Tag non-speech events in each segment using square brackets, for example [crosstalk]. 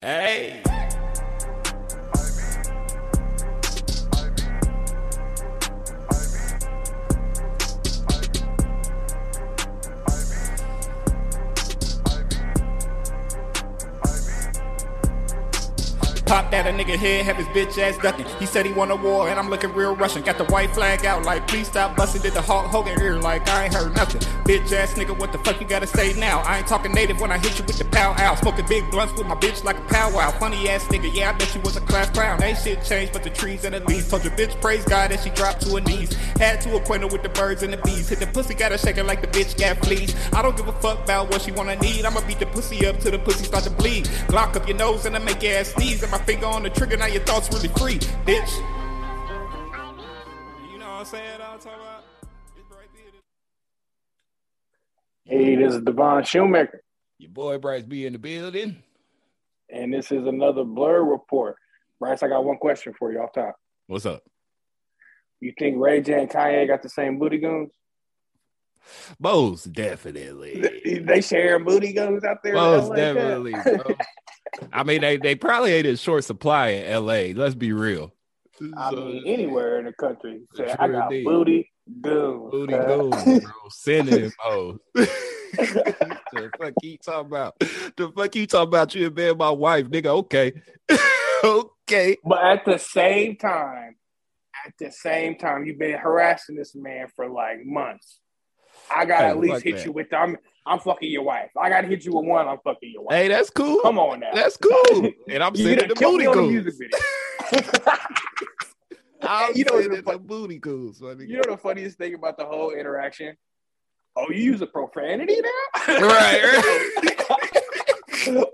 Hey. Nigga head, have his bitch ass ducking. He said he won a war, and I'm looking real Russian. Got the white flag out, like please stop busting. Did the Hulk Hogan ear, like I ain't heard nothing. Bitch ass nigga, what the fuck you gotta say now? I ain't talking native when I hit you with the pow out. Smoking big blunts with my bitch like a powwow. Funny ass nigga, yeah, I bet you was a class clown. Ain't shit changed but the trees and the leaves. Told your bitch praise God as she dropped to her knees. Had to acquaint her with the birds and the bees. Hit the pussy, shake her like the bitch got fleas. I don't give a fuck about what she wanna need. I'ma beat the pussy up till the pussy start to bleed. Glock up your nose and I make your ass sneeze. And my finger on the trigger, now your thoughts really free, bitch. You know what I'm saying? I'm talking about. It's right there. Hey, this is Devon Shoemaker, Your boy Bryce B in the building. and this is another Blur Report. Bryce, I got one question for you off top. What's up? You think Ray J and Kanye got the same booty goons? Most definitely. [laughs] They, share booty goons out there. Most definitely, bro. [laughs] I mean, they, they probably ain't in short supply in LA. Let's be real. I So, mean, anywhere in the country. Say, Sure I got indeed. booty goons. Booty uh, goons, bro. [laughs] Sending oh. [laughs] the fuck you talking about? The fuck you talking about? You in bed with my wife, nigga. Okay. [laughs] okay. But at the same time, at the same time, you've been harassing this man for like months. I gotta Hey, at least hit that. you with I'm I'm fucking your wife. I gotta hit you with one. I'm fucking your wife. Hey, that's cool. Come on now. That's cool. [laughs] And I'm sending the booty me on the goons. music video. [laughs] I'm [laughs] You know the the booty my. You know the funniest thing about the whole interaction? Oh, you use a profanity now? Right,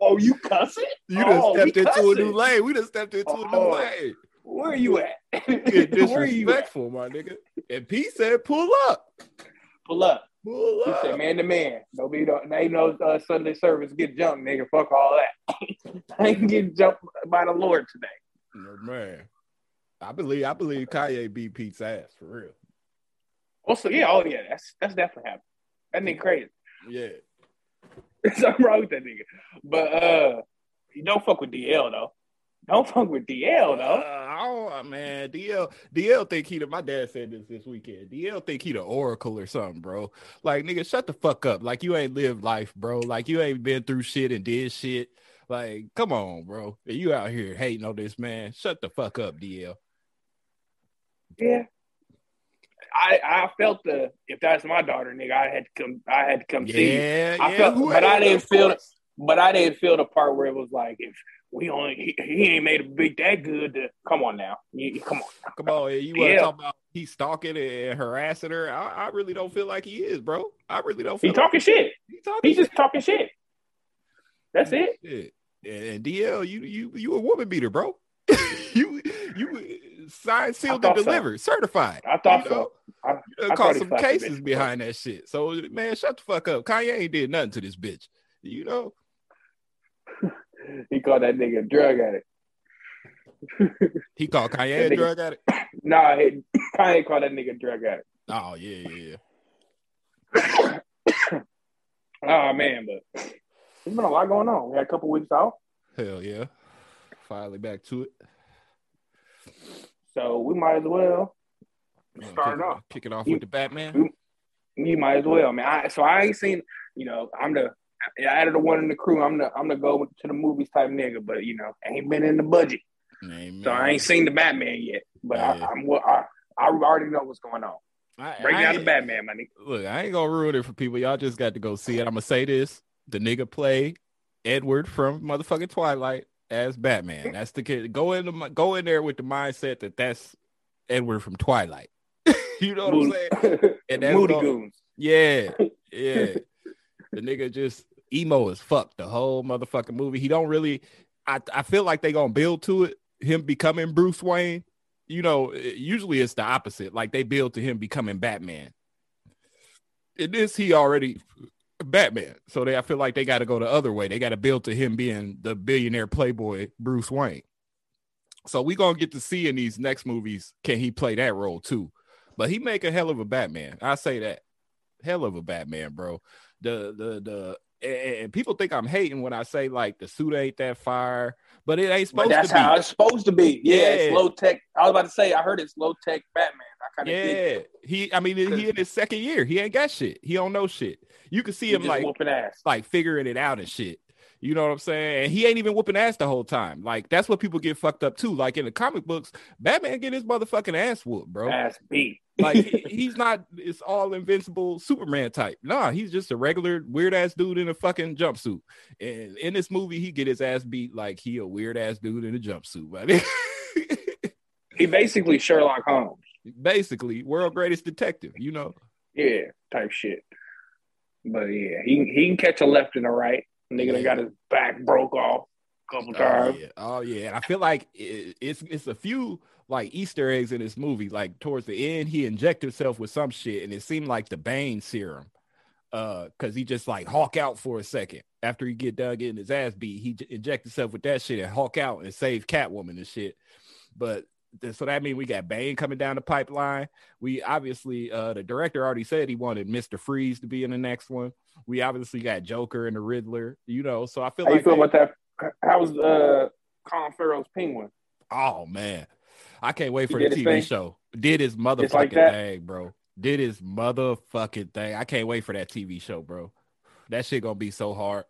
oh, you cussing? You done Oh, stepped into a new lane. We done stepped into a new Oh. lane. Where are you at? Where are you at? disrespectful, my nigga. And P said, pull up. Pull up. Pull He said, man to man. Nobody don't, ain't no uh, Sunday service get jumped, nigga. Fuck all that. I [laughs] ain't getting jumped by the Lord today. Oh, man. I believe I believe Kanye beat Pete's ass for real. Also, yeah, oh yeah, that's that's definitely happened. That nigga crazy. Yeah. There's [laughs] something wrong with that nigga. But uh, you don't fuck with DL though. Don't fuck with DL though. Uh, man, DL, DL think he the. My dad said this this weekend. DL think he the oracle or something, bro. Like nigga, shut the fuck up. Like you ain't lived life, bro. Like you ain't been through shit and did shit. Like, come on, bro. You out here hating on this man. Shut the fuck up, DL. Yeah. I I felt the if that's my daughter, nigga, I had to come I had to come see you. Yeah, I yeah. felt- but I didn't feel-. But I didn't feel the part where it was like if we only he, he ain't made a big that good to come on now. You, come on. Come on, you want to Yeah. talk about he stalking and harassing her? I, I really don't feel like he is, bro. I really don't feel He talking shit. like he talking. He just talking shit. That's it. shit. And, DL, you you you a woman beater, bro. [laughs] you you signed, sealed, and thought so. delivered, certified. I thought You so. I, You I caught some cases bitch. behind that shit. So man, shut the fuck up. Kanye ain't did nothing to this bitch. You know, he called that nigga a drug addict. [laughs] he called Kanye a drug addict. [coughs] Nah, he, Kanye called that nigga a drug addict. Oh yeah, yeah, yeah. [coughs] Oh man, but there's been a lot going on. We had a couple weeks off, Hell yeah. Finally back to it. so we might as well. You Start kick, off. Kick it off You- with the Batman. You might as well, man. I, so I ain't seen. You know, I'm the out of the one in the crew. I'm the I'm the go to the movies type nigga, but you know, ain't been in the budget, Amen. so I ain't seen the Batman yet. But Yeah. I, I'm I, I already know what's going on. I, Break I down the Batman, money. Look, I ain't gonna ruin it for people. Y'all just got to go see it. I'm gonna say this: the nigga play Edward from motherfucking Twilight as Batman. That's the kid. Go in the go in there with the mindset that that's Edward from Twilight. [laughs] you know what I'm saying? And [laughs] that's Moody all- Goons. Yeah, [laughs] yeah. the nigga just emo as fuck the whole motherfucking movie. He don't really. I I feel like they gonna build to it. Him becoming Bruce Wayne. You know, usually it's the opposite. Like they build to him becoming Batman. In this, he already Batman. So they, I feel like they got to go the other way. They got to build to him being the billionaire playboy Bruce Wayne. So we gonna get to see in these next movies can he play that role too. But he make a hell of a Batman. I say that hell of a Batman, bro. The the the and people think I'm hating when I say like the suit ain't that fire, but it ain't supposed But that's to be. how it's supposed to be. Yeah, Yeah. it's low tech. I was about to say, I heard it's low tech Batman. I kind of yeah, he. I mean, he in his second year. He ain't got shit. He don't know shit. You can see him like whooping ass. like figuring it out and shit. You know what I'm saying? And he ain't even whooping ass the whole time. Like that's what people get fucked up too. Like in the comic books, Batman get his motherfucking ass whooped, bro. Ass beat. Like he- [laughs] he's not it's all invincible Superman type. Nah, he's just a regular weird ass dude in a fucking jumpsuit. And in this movie, he get his ass beat like he a weird ass dude in a jumpsuit. But [laughs] He basically Sherlock Holmes. basically, world greatest detective. You know. Yeah, type shit. But yeah, he he can catch a left and a right. Nigga Yeah. got his back broke off couple Oh times. yeah, oh yeah. And I feel like it, it's it's a few like Easter eggs in this movie. Like towards the end, he injected himself with some shit, and it seemed like the Bane serum. Uh, cause he just like hawk out for a second after he get done getting his ass beat. He j- inject himself with that shit and hawk out and save Catwoman and shit. But th- so that means we got Bane coming down the pipeline. We obviously uh the director already said he wanted Mr. Freeze to be in the next one. We obviously got Joker and the Riddler, you know. So I feel How you like feel they- about that? How's uh Colin Farrell's Penguin? Oh man, I can't wait He for the TV show. Did his motherfucking like thing, bro. Did his motherfucking thing. I can't wait for that TV show, bro. That shit gonna be so hard.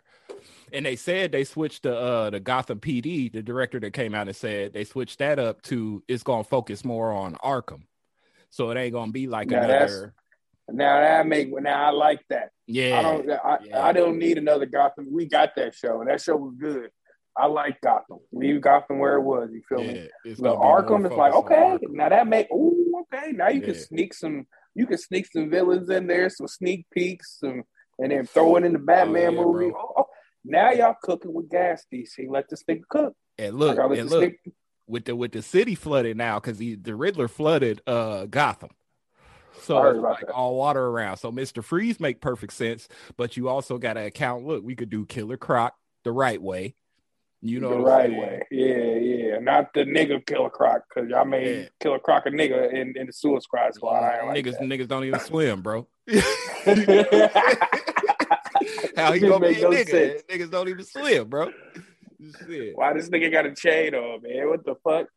And they said they switched the uh the Gotham PD. The director that came out and said they switched that up to it's gonna focus more on Arkham. So it ain't gonna be like Now another. Now that make now I like that. Yeah, I don't I, yeah. I don't need another Gotham. We got that show, and that show was good. I like Gotham. Leave Gotham where it was. You feel me? yeah. It's But gonna be more Arkham is like okay. Now that make oh okay. Now you can sneak some. You can sneak some villains in there, some sneak peeks, some, and then throw it in the Batman yeah, movie. Oh, oh, now y'all cooking with gas, DC. Let this thing cook. And look, and look, nigga- with the with the city flooded now because the Riddler flooded uh Gotham. So it's like that. all water around. So Mr. Freeze make perfect sense, but you also got to account. Look, we could do Killer Croc the right way. You know the right saying? way. Yeah, yeah. Not the nigga Killer Croc, because y'all made Yeah. Killer Croc a nigga in, in the Suicide Squad. Ain't like niggas, that. niggas don't even swim, bro. [laughs] [laughs] How he gonna be a no nigga? sense. Niggas don't even swim, bro. Shit. Why this nigga got a chain on, man? What the fuck?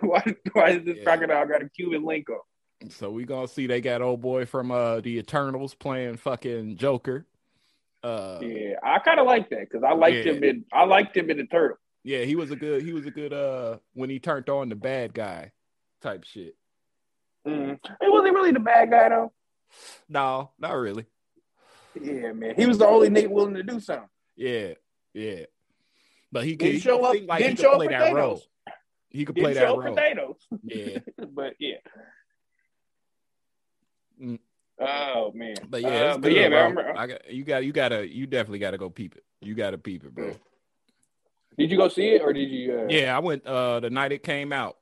[laughs] why, why is this Yeah. crocodile got a Cuban link on? So we gonna see they got old boy from uh the Eternals playing fucking Joker. Uh Yeah, I kind of like that because I liked Yeah. him in I liked him in the Turtle. Yeah, he was a good. He was a good. Uh, when he turned on the bad guy, type shit. Mm. He wasn't really the bad guy though. No, not really. Yeah, man. He was the only nigga willing to do something. Yeah, yeah. But he could Didn't show up- like he didn't could show up play that potatoes. role. He could play Didn't that show role. potatoes. Yeah, [laughs] but yeah. Mm. Oh man. but yeah, Uh, but good, yeah, man. I'm- I got you. Got you. Got to. You definitely got to go peep it. You got to peep it, bro. Did you go see it or did you? Uh, Yeah, I went uh the night it came out.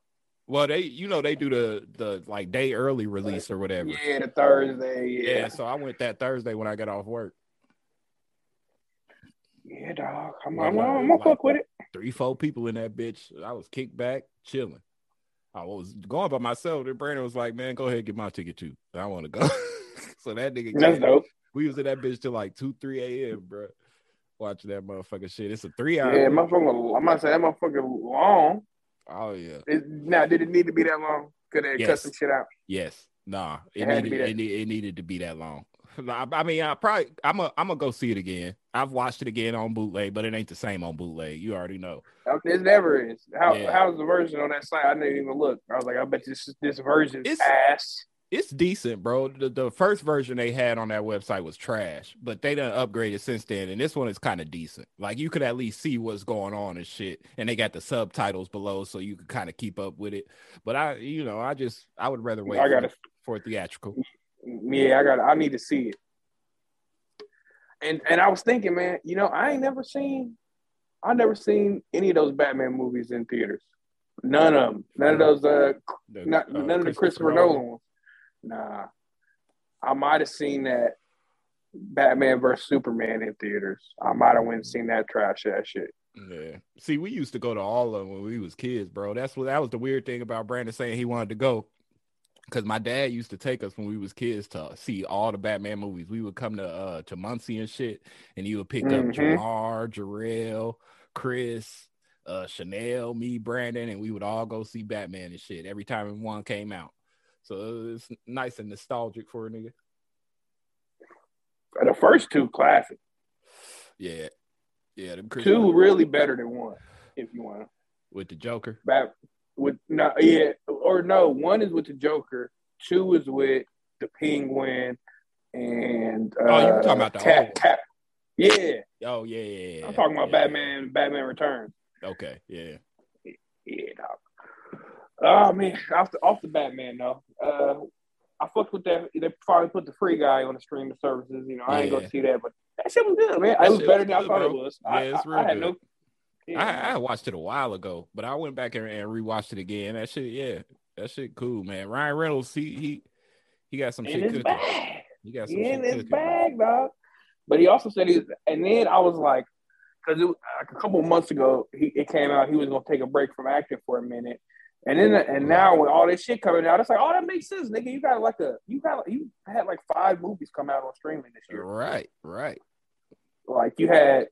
Well, they you know they do the the like day early release or whatever. Yeah, the Thursday. Yeah, Yeah. so I went that Thursday when I got off work. Yeah, dog. I'm, I'm, I'm gonna like- fuck with it. three, four people in that bitch. I was kicked back, chilling. I was going by myself. Then Brandon was like, "Man, go ahead, get my ticket too. I want to go." [laughs] so that nigga, That's came. dope. we was in that bitch till like two, three a.m., bro. Watching that motherfucking shit. It's a three hour. Yeah, motherfucker. I'm gonna say that motherfucker long. oh yeah, It, now, did it need to be that long? Could they cut some shit out? yes, nah. It, It needed, it, it needed to be that long. I, I mean, I probably, I'm a, I'm gonna go see it again. I've watched it again on bootleg, but it ain't the same on bootleg. You already know. It never is. How Yeah. how's the version on that site? I didn't even look. I was like, I bet this this version It's- ass. it's decent, bro. The, the first version they had on that website was trash, but they done upgraded since then, and this one is kind of decent. Like you could at least see what's going on and shit, and they got the subtitles below, so you could kind of keep up with it. But I, you know, I just I would rather wait I for, gotta for theatrical. Yeah, I got. I need to see it. And and I was thinking, man, you know, I ain't never seen, I never seen any of those Batman movies in theaters. None of them. None of those. Uh, The, not uh, none of the Christopher Nolan ones. Nah, I might have seen that Batman versus Superman in theaters. I might have went and seen that trash ass shit. Yeah. See, we used to go to all of them when we was kids, bro. That's what that was the weird thing about Brandon saying he wanted to go. Because my dad used to take us when we was kids to see all the Batman movies. We would come to uh to Muncie and shit, and he would pick up Mhm. Jamar, Jarrell, Chris, uh Chanel, me, Brandon, and we would all go see Batman and shit every time one came out. So it's nice and nostalgic for a nigga. The first two classic. Yeah, yeah. Them Chris Two really better than one, if you want with the Joker. Bat with no, yeah, or no. One is with the Joker. Two is with the Penguin, and uh, Oh, you were talking about the old one. Yeah, Oh yeah, yeah, yeah. I'm talking about yeah. Batman. Batman Returns. Okay, yeah. Yeah, dog. Oh man, off the off the Batman though. Uh, I fucked with that. They probably put the free guy on the streaming services. You know, I ain't Yeah. gonna see that, but that shit was good, man. That it was better was than I good, thought it was. Yeah, I, it's I, real I had good. no. Yeah, I, I watched it a while ago, but I went back and, and rewatched it again. That shit, yeah, that shit cool, man. Ryan Reynolds, he he he got some in shit his cooking. bag. He got some He shit in his cooking. bag, dog. But he also said he was, and then I was like, because like a couple months ago, he it came out he was gonna take a break from acting for a minute, and then and now with all this shit coming out, it's like, oh, that makes sense, nigga. You got like a you got you had like five movies come out on streaming this year. Right, right. Like you had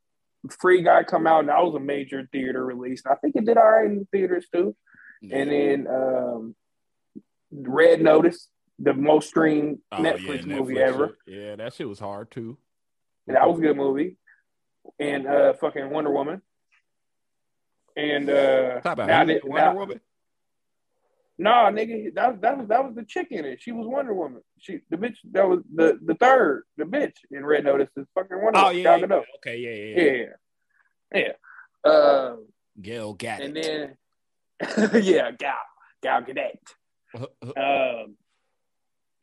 Free Guy come out, and that was a major theater release. I think it did all right in the theaters too. And then um, Red Notice, the most streamed Oh, Netflix yeah, movie ever. Yeah, that shit was hard too. That was a good movie. And uh fucking Wonder Woman. And uh Talk about now Wonder now- Woman. Nah, nigga, that that was that was the chick in it. She was Wonder Woman. She the bitch that was the the third, the bitch in Red Notice is fucking Wonder Oh Woman. yeah, Gal yeah. Okay, yeah, yeah, yeah. Yeah. Yeah. Uh, Gail got and it. then [laughs] yeah, Gal Gal Gadot. Um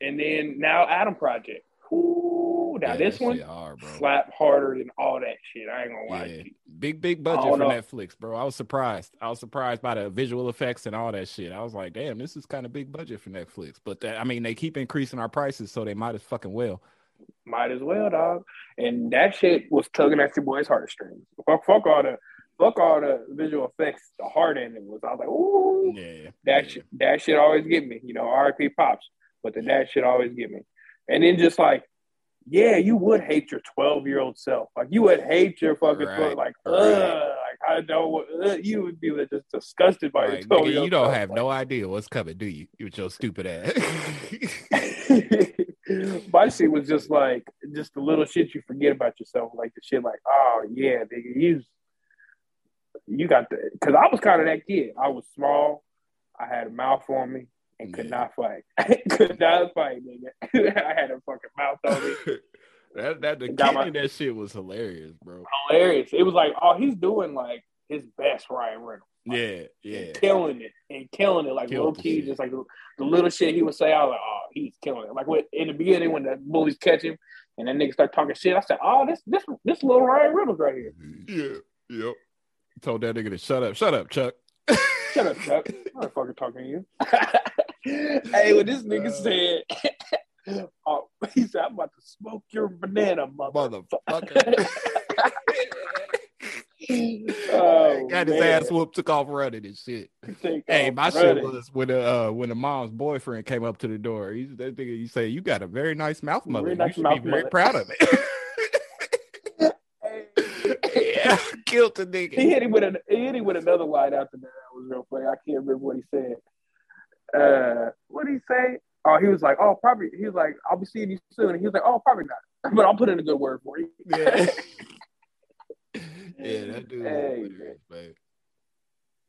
and then now Adam Project. Ooh, now Yeah, this one hard, slap harder than all that shit. I ain't gonna lie Yeah. to you. Big big budget for know. Netflix, bro. I was surprised. I was surprised by the visual effects and all that shit. I was like, damn, this is kind of big budget for Netflix. But that, I mean, they keep increasing our prices, so they might as fucking well. Might as well, dog. And that shit was tugging at your boy's heartstrings. Fuck, fuck all the, fuck all the visual effects. The hard ending was. I was like, ooh, Yeah, that yeah. shit, that shit always get me. You know, R.I.P. pops, but the that shit always get me. And then just like, yeah, you would hate your twelve year old self. Like you would hate your fucking Right, twelve. Like, right. ugh, like I don't. Uh, you would be just disgusted by Like, your nigga, you don't have no idea what's coming, do you? With your stupid ass. [laughs] My shit was just like just the little shit you forget about yourself, like the shit like, oh yeah, nigga, you you got the because I was kind of that kid. I was small, I had a mouth on me and could Yeah. not fight. [laughs] could not fight, nigga. [laughs] I had a fucking mouth on me. That that the Got kid my- in that shit was hilarious, bro. Hilarious. It was like, oh, he's doing like his best Ryan Reynolds. Yeah, yeah. Killing it and killing it like Killed low key, just like the, the little shit he would say. I was like, oh, he's killing it. Like when, in the beginning when the bullies catch him and that nigga start talking shit, I said, oh, this this this little Ryan Reynolds right here. Mm-hmm. Yeah, yep. Told that nigga to shut up, shut up, Chuck. Shut up, Chuck. I'm not fucking talking to you. [laughs] hey, what this nigga said, [laughs] oh, he said, I'm about to smoke your banana, mother. Motherfucker. Oh, [laughs] Got his man. ass whooped, took off running and shit. Hey, my shit was when the uh, when the mom's boyfriend came up to the door. He's that nigga. You say you got a very nice mouth, mother. Very you nice should mouth, be very proud of it. [laughs] yeah, killed the He nigga. hit him with an, he hit him with another line after that. That was real funny. I can't remember what he said. Uh, what did he say? Oh, he was like, oh, probably. He was like, I'll be seeing you soon. And he was like, oh, probably not, [laughs] but I'll put in a good word for you. Yeah. [laughs] yeah, that dude. Hey, man.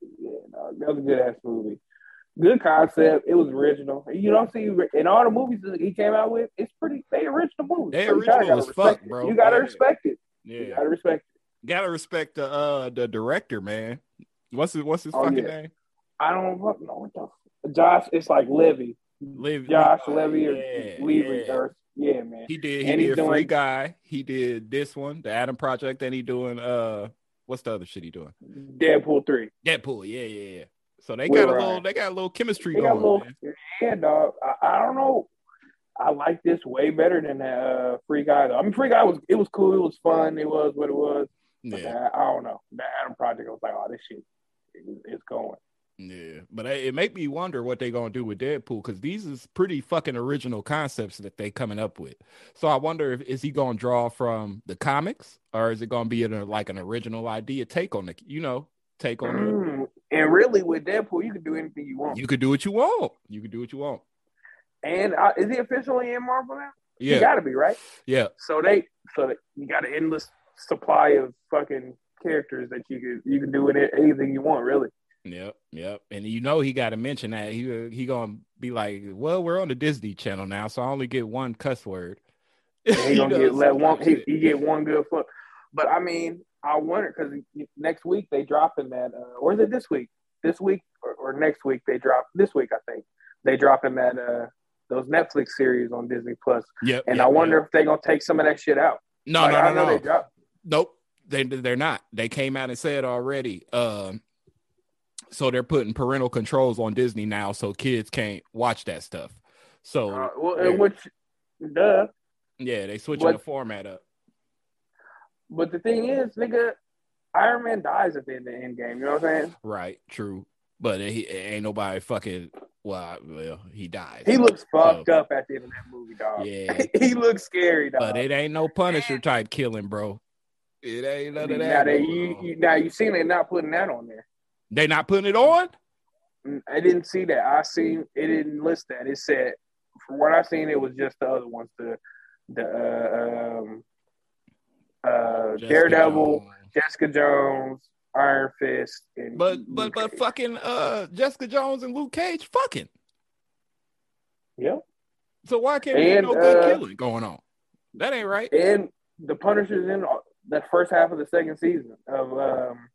Yeah, no, that was a good ass movie. Good concept. It was original. You don't see in all the movies that he came out with. It's pretty. They original movies. They So original as fuck, bro. You gotta Yeah. respect it. You Yeah, gotta respect it. gotta respect the uh the director, man. What's his What's his Oh, fucking yeah. name? I don't fucking know what the Josh. It's like Levy, Lev- Josh. Levy or Yeah, Levy yeah. or yeah, man. He did. He And did Free doing- Guy. He did this one, the Adam Project. and he doing uh, what's the other shit he doing? Deadpool three. Deadpool. Yeah, yeah, yeah. So they got a little. They got a little chemistry They going. little, yeah, dog. I, I don't know. I like this way better than uh, Free Guy. Though. I mean, Free Guy was it was cool. It was fun. It was what it was. But Yeah, that- I don't know. The Adam Project I was like, oh, this shit is going. Yeah, but it it make me wonder what they're gonna do with Deadpool because these is pretty fucking original concepts that they coming up with. So I wonder if is he gonna draw from the comics or is it gonna be a, like an original idea take on the you know take on the, Mm. And really, with Deadpool, you can do anything you want. you could do what you want. You could do what you want. and uh, is he officially in Marvel now? He Yeah, got to be right. yeah, So they, so that you got an endless supply of fucking characters that you could you can do with it, anything you want, really. Yep, yep. And you know he got to mention that he he gonna be like, well, we're on the Disney Channel now, so I only get one cuss word. [laughs] He gonna get let one. He, he get one good fuck. But I mean, I wonder because next week they dropping that, uh, or is it this week? This week or, or next week they drop. This week I think they dropping that uh those Netflix series on Disney Plus, Yep. and yep, I wonder yep. if they gonna take some of that shit out. No, Like, no, no, no. They dropped. Nope. They they're not. They came out and said already. Um so they're putting parental controls on Disney now so kids can't watch that stuff. So Uh, well, they're- which, duh. yeah, they switching what- the format up. But the thing is, nigga, Iron Man dies at the end of the end game. You know what I'm saying? Right, true. But he ain't nobody fucking well, well, he dies. He looks fucked up at the end of that movie, dog. Yeah. [laughs] he looks scary, dog. but it ain't no Punisher type killing, bro. It ain't none of that. now, they, you, you, now you seen they not putting that on there. They not putting it on? I didn't see that. I seen it didn't list that. It said from what I seen, it was just the other ones, the the uh, um, uh, Jessica Daredevil, Jones. Jessica Jones, Iron Fist, and But but but fucking uh Jessica Jones and Luke Cage fucking. Yep. So why can't And, be no good uh, killing going on? That ain't right. and the Punisher's in that first half of the second season of um,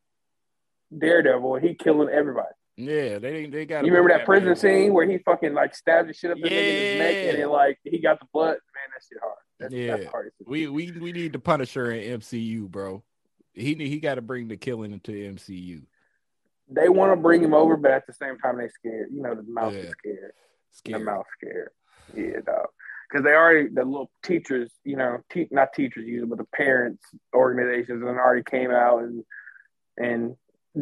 Daredevil. He killing everybody. Yeah, they they got. You remember that prison scene where he fucking like stabbed the shit up in the nigga's neck and then like he got the blood? Man, that shit hard. That's, Yeah. that's hard. We we we need the Punisher in MCU, bro. He he got to bring the killing into MCU. They want to bring him over, but at the same time they scared. You know, the mouth Yeah. is scared. scared. The mouth scared. Yeah, dog. Because they already the little teachers, you know, te- not teachers usually, but the parents organizations, and already came out and and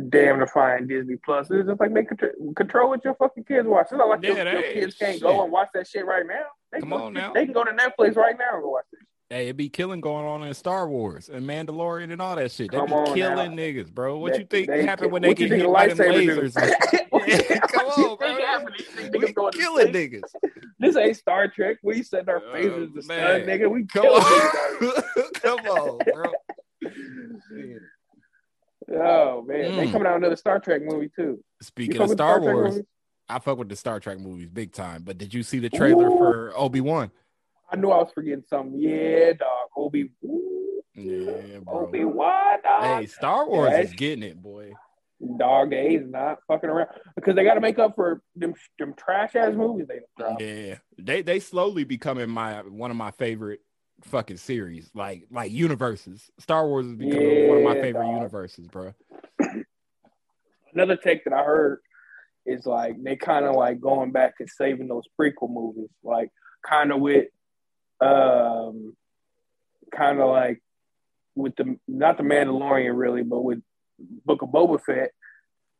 damn to find Disney Plus. It's just like make control, control what your fucking kids watch. It's not like your, Yeah, your that kids can't go and watch that shit right now. They Come go, on now. They can go to Netflix right now and watch it. Hey, it be killing going on in Star Wars and Mandalorian and all that shit. They Come be on killing niggas, bro. What They- you think they- happened when they get hit the by them lasers? and- What you- Yeah, [laughs] [laughs] come on, bro. We killing niggas. [laughs] This ain't Star Trek. We send our Oh, phasers to stun, nigga. We Come killing niggas. on, come on, bro. Oh man, they Mm. coming out another Star Trek movie too. Speaking of with Star Wars. I fuck with the Star Trek movies big time. But did you see the trailer Ooh. for Obi Wan? I knew I was forgetting something. Yeah, dog. Obi. Yeah, bro. Obi Wan. Hey, Star Wars Yeah. is getting it, boy. Dog days not fucking around because they got to make up for them them trash ass movies they. Yeah, they they slowly becoming my one of my favorite fucking series, like like universes. Star Wars is becoming one of my favorite dog. universes, bro. Another take that I heard is like they kind of like going back and saving those prequel movies, like kind of with, um, kind of like with the not the Mandalorian really, but with Book of Boba Fett.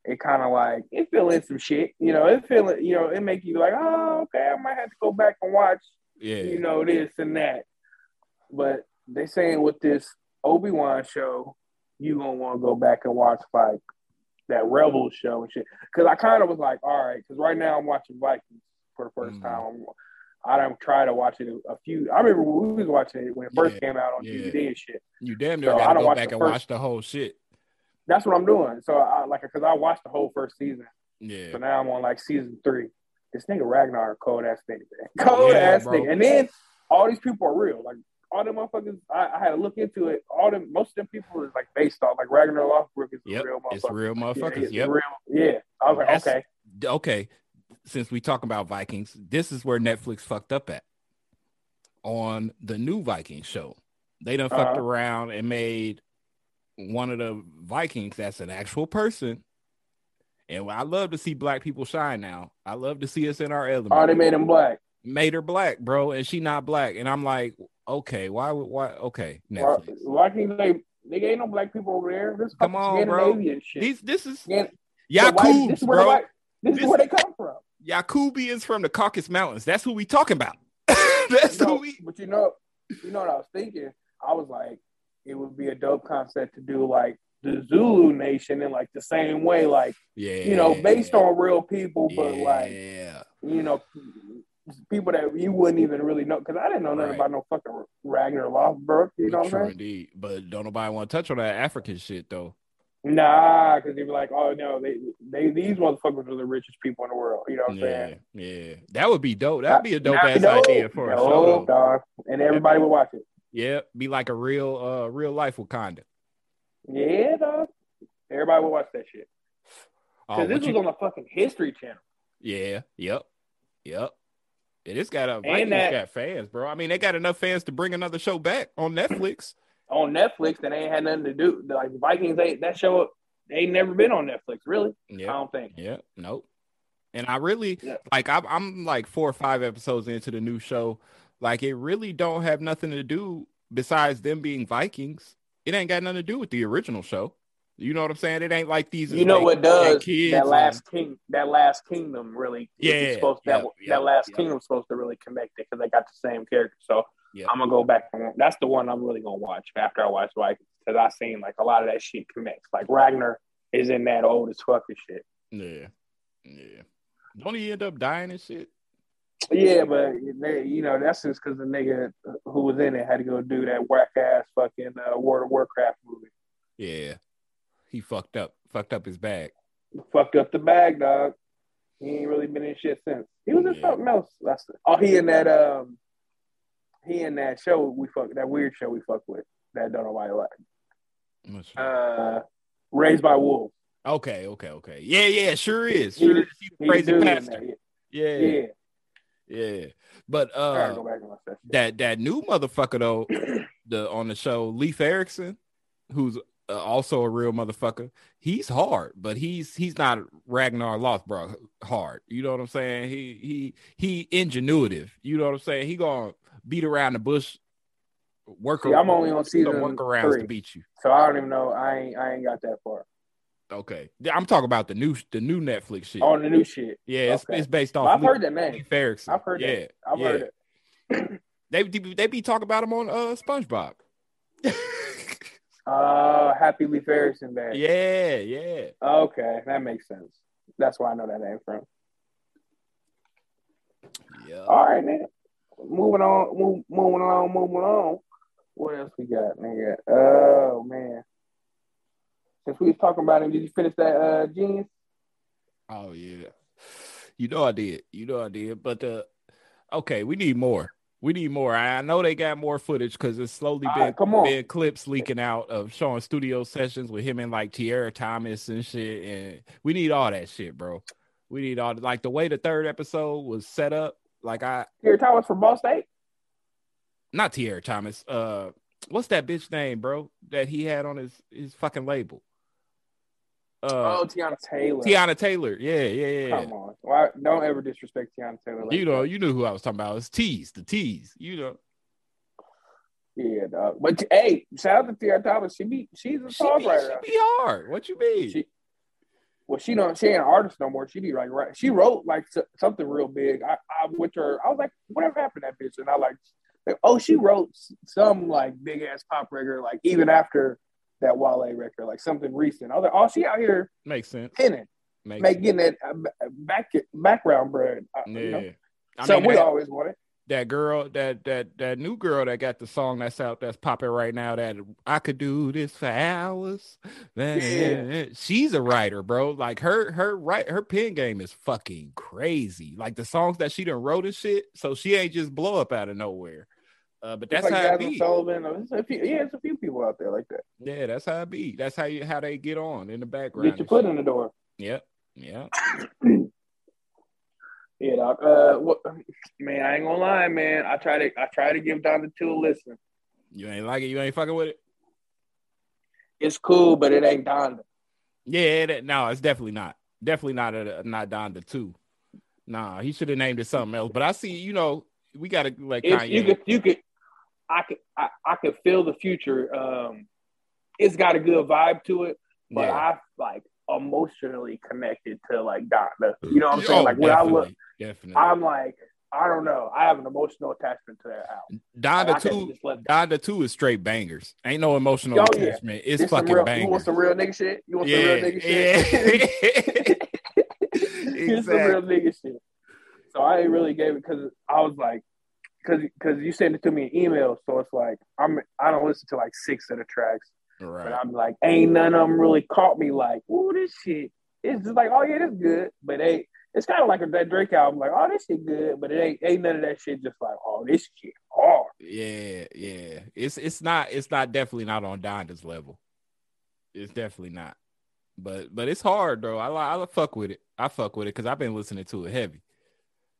It kind of like it fill in some shit, you know. It feel you know. It make you like, oh, okay, I might have to go back and watch Yeah, you know, this and that. But they saying with this Obi Wan show, you gonna want to go back and watch like that Rebel show and shit. Because I kind of was like, all right, because right now I'm watching Vikings for the 1st Mhm. time. I don't try to watch it a, few. I remember when we was watching it when it first Yeah, came out on yeah. DVD and shit. you damn near So I gotta don't go watch back and first- watch the whole shit. That's what I'm doing. So I like because I watched the whole first season. Yeah, So now I'm on like season three. This nigga Ragnar, cold ass nigga, man. [laughs] Cold Yeah, ass bro. nigga. And then all these people are real. Like all them motherfuckers, I, I had to look into it. All them, most of them people is like based off. Like Ragnar Lothbrok is a yep, real motherfucker. it's real Yeah, motherfuckers. he's yep. real. Yeah. I was like, That's- okay. okay, since we talk about Vikings, this is where Netflix fucked up at. On the new Viking show, they done fucked Uh-huh. around and made one of the Vikings that's an actual person. And I love to see black people shine now. I love to see us in our element. Oh, they made him black. made her black, bro, and she not black. And I'm like, okay, why would why okay, Why, Netflix. why can't they? They ain't no black people over there. This Come on, bro. Shit. These this is Yakubs, this is where the bro. This, This- is where they come from. Yakubians from the Caucasus Mountains. That's who we talking about. [laughs] That's You know, who we. but you know, you know what I was thinking? I was like, it would be a dope concept to do like the Zulu nation in like the same way, like Yeah. you know, based on real people, but like Yeah. you know, people that you wouldn't even really know. Because I didn't know nothing Right. about no fucking Ragnar Lothbrok. You know what I'm saying? indeed. But don't nobody want to touch on that African shit though. Nah, because they'd be like, oh no, they they these motherfuckers are the richest people in the world. You know what I'm Yeah, saying? yeah. That would be dope. That'd be a dope ass idea for a show. dog. And everybody would watch it. Yeah, be like a real, uh, real life Wakanda. Yeah, dog. Everybody would watch that shit. Oh, Because what this you- was on the fucking History Channel. yeah, yep, yep. It is got a Vikings that- got fans, bro. I mean, they got enough fans to bring another show back on Netflix. on Netflix that ain't had nothing to do. Like Vikings ain't that show they ain't never been on Netflix, really. Yeah, I don't think. yeah, nope. And I really Yeah. like. I'm, I'm like four or five episodes into the new show. Like, it really don't have nothing to do besides them being Vikings. It ain't got nothing to do with the original show. You know what I'm saying? It ain't like these. You know like, what does kids that and- last king that last kingdom really Yeah, supposed that yeah, yeah, that last yeah. kingdom's supposed to really connect it because they got the same character. So Yeah. I'm gonna go back and that's the one I'm really gonna watch after I watch Vikings because I seen like a lot of that shit connects. Like Ragnar is in that old as fuck and shit. Yeah, yeah. Don't he end up dying and shit? Yeah, but you know that's just because the nigga who was in it had to go do that whack ass fucking uh, World of Warcraft movie. Yeah, he fucked up, fucked up his bag. fucked up the bag, dog. He ain't really been in shit since. He was in Yeah. something else. That's oh, he in that um, he in that show we fuck that weird show we fuck with that don't nobody like. Uh, Raised by Wolves. okay, okay, okay. Yeah, yeah, sure is. He- is. He He crazy the dude in pastor. that. Yeah, Yeah, yeah. But uh, go back and watch that. That that new motherfucker though, the on the show, Leif Erickson, who's uh, also a real motherfucker. He's hard, but he's he's not Ragnar Lothbrok hard. You know what I'm saying? He he he ingenuitive. You know what I'm saying? He gonna beat around the bush, work. See, I'm only on season workarounds to three, beat you. so I don't even know. I ain't I ain't got that far Okay, I'm talking about the new the new Netflix shit. on the new shit. yeah, it's, okay. it's based off. But I've Leif- heard that name. Leif I've heard yeah, that. I've yeah. heard it. They they be talking about him on uh SpongeBob. [laughs] Uh, Happy Leif Erikson bag. yeah, yeah. Okay, that makes sense. That's why I know that name from. Yeah. All right, man. Moving on, move, moving on, moving on. What else we got, nigga? Oh man. Since we was talking about him, did you finish that uh jeen-yuhs? Oh yeah. You know I did. You know I did. But uh okay, we need more. We need more. I know they got more footage because it's slowly All been, right, come on. been clips leaking out of showing studio sessions with him and like Tierra Thomas and shit. And we need all that shit, bro. We need all like the way the third episode was set up. Like I Here, Thomas from Ball State. not Tierra Thomas. Uh what's that bitch name, bro? That he had on his his fucking label. Uh oh, Teyana Taylor. Teyana Taylor. Yeah, yeah, yeah. Come on. Why, don't ever disrespect Teyana Taylor. Like you know, that. you knew who I was talking about. It's tease, the tease. You know, Yeah, dog. But hey, shout out to Tiana Thomas. She be she's a she be, songwriter. she be hard. What you mean? She, well, she don't. She ain't an artist no more. She be like, right. She wrote like something real big. I, I went to her. I was like, whatever happened to that bitch? And I like, like oh, she wrote some like big ass pop record, like even after that Wale record, like something recent. Like, oh, she out here Makes sense. pinning, Makes making that uh, back background bread. uh, sense. You know? Yeah. I so mean, we that, always wanted. that girl, that that that new girl that got the song that's out, that's popping right now. That I could do this for hours. Yeah. [laughs] She's a writer, bro. Like her, her right, her pen game is fucking crazy. Like the songs that she done wrote and shit. So she ain't just blow up out of nowhere. Uh, but that's like how it be. Sullivan. There's a few, yeah, it's a few people out there like that. Yeah, that's how it be. That's how you how they get on in the background. Get your foot shit. in the door. Yep. Yep. [clears throat] Yeah, dog. Uh, what, man, I ain't gonna lie, man. I try to, I try to give Donda two a listen. You ain't like it. You ain't fucking with it. It's cool, but it ain't Donda. Yeah. That, no, it's definitely not. Definitely not a not Donda two. Nah, he should have named it something else. But I see, you know, we gotta like It's, Kanye. you could, you could, I could, I, I could feel the future. Um, it's got a good vibe to it, but yeah. I like emotionally connected to like Donda. You know what I'm saying? Oh, like when I look, definitely. I'm like, I don't know. I have an emotional attachment to that album. Donda two, Donda two is straight bangers. Ain't no emotional oh, attachment. Yeah. It's, fucking real, bangers. [laughs] [laughs] You want some real nigga shit? You want yeah, some real nigga shit? Yeah. exactly. some real nigga shit. So I really gave it because I was like, because because you sent it to me in email, so it's like I'm I don't listen to like six of the tracks, right. but I'm like, ain't none of them really caught me like, oh this shit. It's just like, oh yeah, that's good, but they it's kind of like a that Drake album, like, oh, this shit good, but it ain't ain't none of that shit. Just like, oh, this shit hard. Yeah, yeah. It's it's not it's not definitely not on Donda's level. It's definitely not. But but it's hard though. I I fuck with it. I fuck with it because I've been listening to it heavy.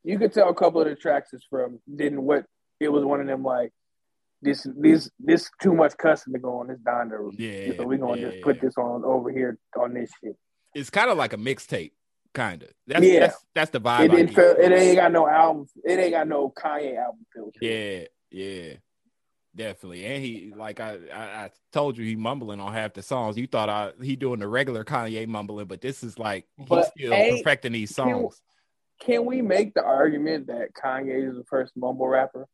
You could tell a couple of the tracks is from didn't what it was one of them like this this this too much cussing to go on this Donda. Yeah. So we're gonna yeah, just put this on over here on this shit. It's kind of like a mixtape kind of. That's, yeah, that's, that's the vibe. It, didn't feel, it ain't got no album. It ain't got no Kanye album feel. Yeah, yeah, definitely. And he, like I, I, I, told you, he mumbling on half the songs. You thought I he doing the regular Kanye mumbling, but this is like he's but still perfecting these songs. Can, we make the argument that Kanye is the first mumble rapper?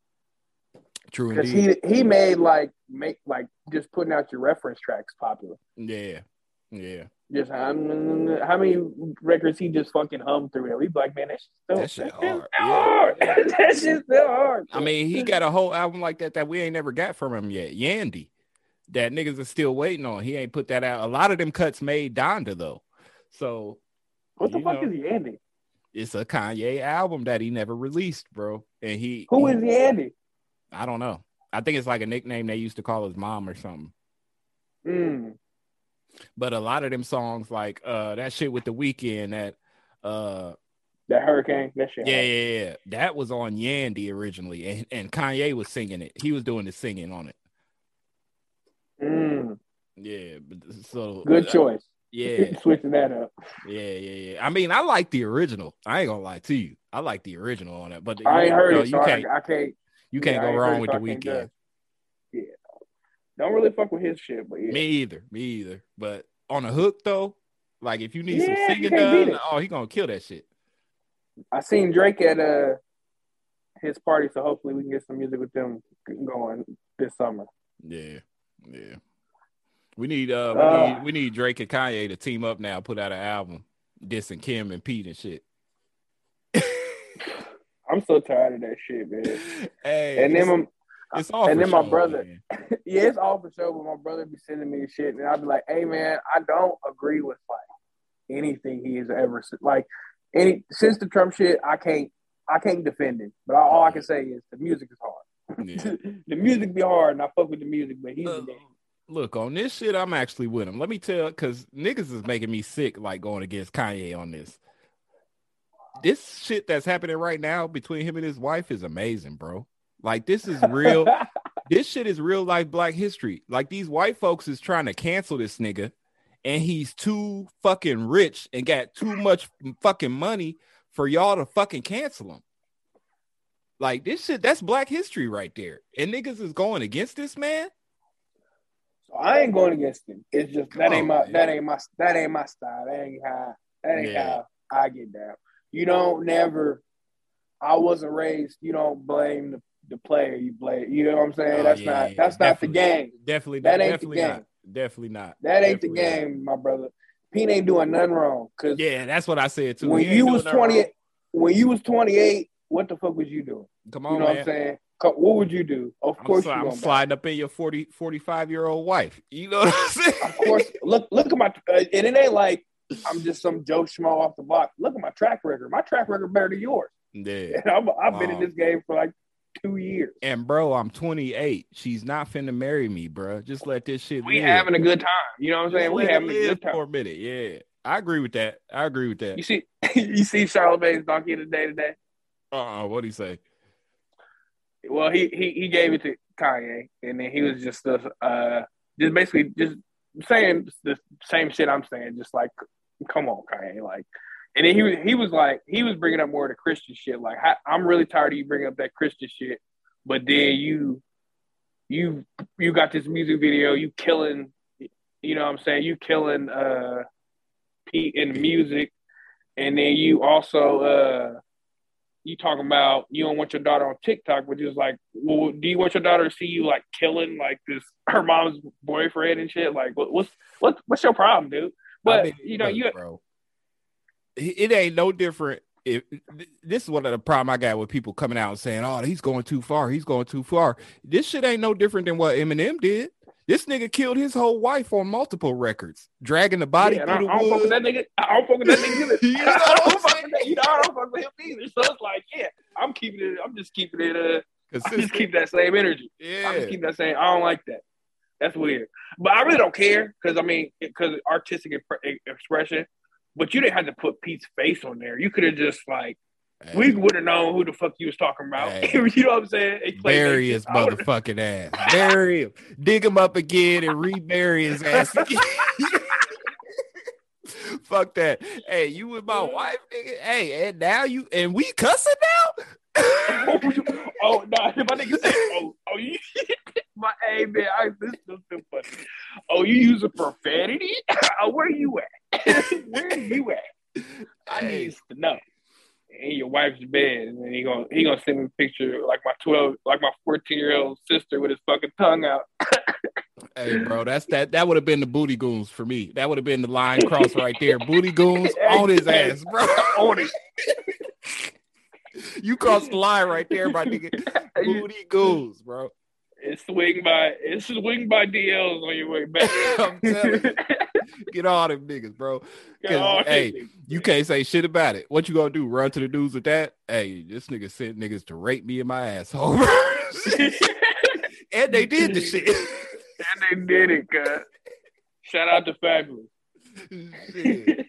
True, because he he made like make like just putting out your reference tracks popular. Yeah, yeah. Just um, how many records he just fucking hummed through? and We like, man, that shit still that shit hard. Yeah. [laughs] that shit still hard. I mean, he got a whole album like that that we ain't never got from him yet. Yandhi, that niggas are still waiting on. He ain't put that out. A lot of them cuts made Donda though. So what the fuck know, is Yandhi? It's a Kanye album that he never released, bro. And he who is he, is Yandhi? I don't know. I think it's like a nickname they used to call his mom or something. Mm. But a lot of them songs, like uh that shit with the Weeknd, that uh that hurricane, that shit. Yeah, yeah, yeah. That was on Yandhi originally, and, and Kanye was singing it. He was doing the singing on it. Mm. Yeah, but so good choice. Yeah, [laughs] switching that up. Yeah, yeah, yeah. I mean, I like the original. I ain't gonna lie to you. I like the original on it, but I ain't heard know, it. You so can't. I, I, can't. You can't yeah, go wrong with the Weeknd. Yeah, don't really fuck with his shit, but yeah. Me either. Me either. But on a hook though, like if you need yeah, some singing done, oh, he gonna kill that shit. I seen Drake at uh his party, so hopefully we can get some music with them going this summer. Yeah, yeah. We need uh, we, uh, need, we need Drake and Kanye to team up now, put out an album, dissing Kim and Pete and shit. [laughs] I'm so tired of that shit, man. Hey, and then it's all and then my show, brother, [laughs] yeah, it's all for sure. But my brother be sending me shit, and I'll be like, "Hey, man, I don't agree with like anything he has ever said. Like any since the Trump shit, I can't, I can't defend it. But all I can say is the music is hard. Yeah. [laughs] the music be hard, and I fuck with the music, but he's uh, Look on this shit, I'm actually with him. Let me tell, because niggas is making me sick, like going against Kanye on this. This shit that's happening right now between him and his wife is amazing, bro. Like this is real. [laughs] this shit is real life black history. Like these white folks is trying to cancel this nigga, and he's too fucking rich and got too much fucking money for y'all to fucking cancel him. Like this shit, that's black history right there. And niggas is going against this man. So I ain't going against him. It's just that ain't my that ain't my that ain't my style. That ain't how that ain't yeah. how I get down. You don't never I wasn't raised, you don't blame the the player you blame. You know what I'm saying? Oh, that's yeah, not that's definitely, not the game. Definitely, that ain't definitely the game. Not. Definitely not. That ain't definitely the game, not. my brother. Pete ain't doing nothing wrong. Cause yeah, that's what I said too. When you was 28, when you was 28, what the fuck was you doing? Come on, you know man. what I'm saying? What would you do? Of course, I'm, I'm sliding up in your 40, 45 year old wife. You know what I'm saying? Of course. Look, look at my, uh, and it ain't like I'm just some Joe Schmo off the block. Look at my track record. My track record better than yours. Yeah, and i have been in this game for like two years. And bro, I'm 28. She's not finna marry me, bro. Just let this shit. We live. having a good time. You know what I'm saying? we having a good time for a minute. Yeah, I agree with that. I agree with that. You see, [laughs] you see Charlamagne's donkey today today. Uh, uh what do he say? Well, he he he gave it to Kanye, and then he was just uh just basically just saying the same shit I'm saying, just like, come on, Kanye, like and then he was he was like he was bringing up more of the Christian shit. Like I'm really tired of you bringing up that Christian shit, but then you you you got this music video, you killing, you know what I'm saying? You killing uh P in music, and then you also uh you talking about you don't want your daughter on TikTok, which is like, well, do you want your daughter to see you like killing like this her mom's boyfriend and shit? Like, what, what's what, what's your problem, dude? But I mean, you know, look, you bro, it ain't no different. If this is one of the problem I got with people coming out and saying, "Oh, he's going too far. He's going too far." This shit ain't no different than what Eminem did. This nigga killed his whole wife on multiple records, dragging the body yeah, through I, the I don't fuck with that nigga. I don't fuck with that nigga either. [laughs] [laughs] you know I don't fuck with that. You know, I don't fuck with him either. So it's like, yeah, I'm keeping it. I'm just keeping it. Uh, I just keep that same energy. Yeah, I just keep that same. I don't like that. That's weird. But I really don't care because I mean, because artistic expression. But you didn't have to put Pete's face on there. You could have just like Hey. We would have known who the fuck you was talking about. Hey. [laughs] you know what I'm saying? Bury his motherfucking ass. Bury him. Dig him up again and rebury his ass. [laughs] [laughs] fuck that. Hey, you with my wife, nigga. Hey, and now you and we cussing now. oh no, nah, my nigga said, oh, oh, you, my hey man, I, this is so funny. Oh, you use a profanity? oh, where you at? where you at? I hey. need to know in your wife's bed, and then he gonna he gonna send me a picture like my twelve, like my fourteen year old sister with his fucking tongue out. hey, bro, that's that. That would have been the booty goons for me. That would have been the line cross right there. Booty goons on his [laughs] ass, bro. on it. you crossed the line right there, my nigga. [laughs] Booty goons, bro. It's swing by it's swing by DLs on your way back. [laughs] I'm telling you. Get all them niggas, bro. Hey, niggas, you can't say shit about it. What you gonna do? Run to the dudes with that? Hey, this nigga sent niggas to rape me in my asshole. [laughs] and they did the shit. and they did it, cuz. Shout out to Fabolous. [laughs]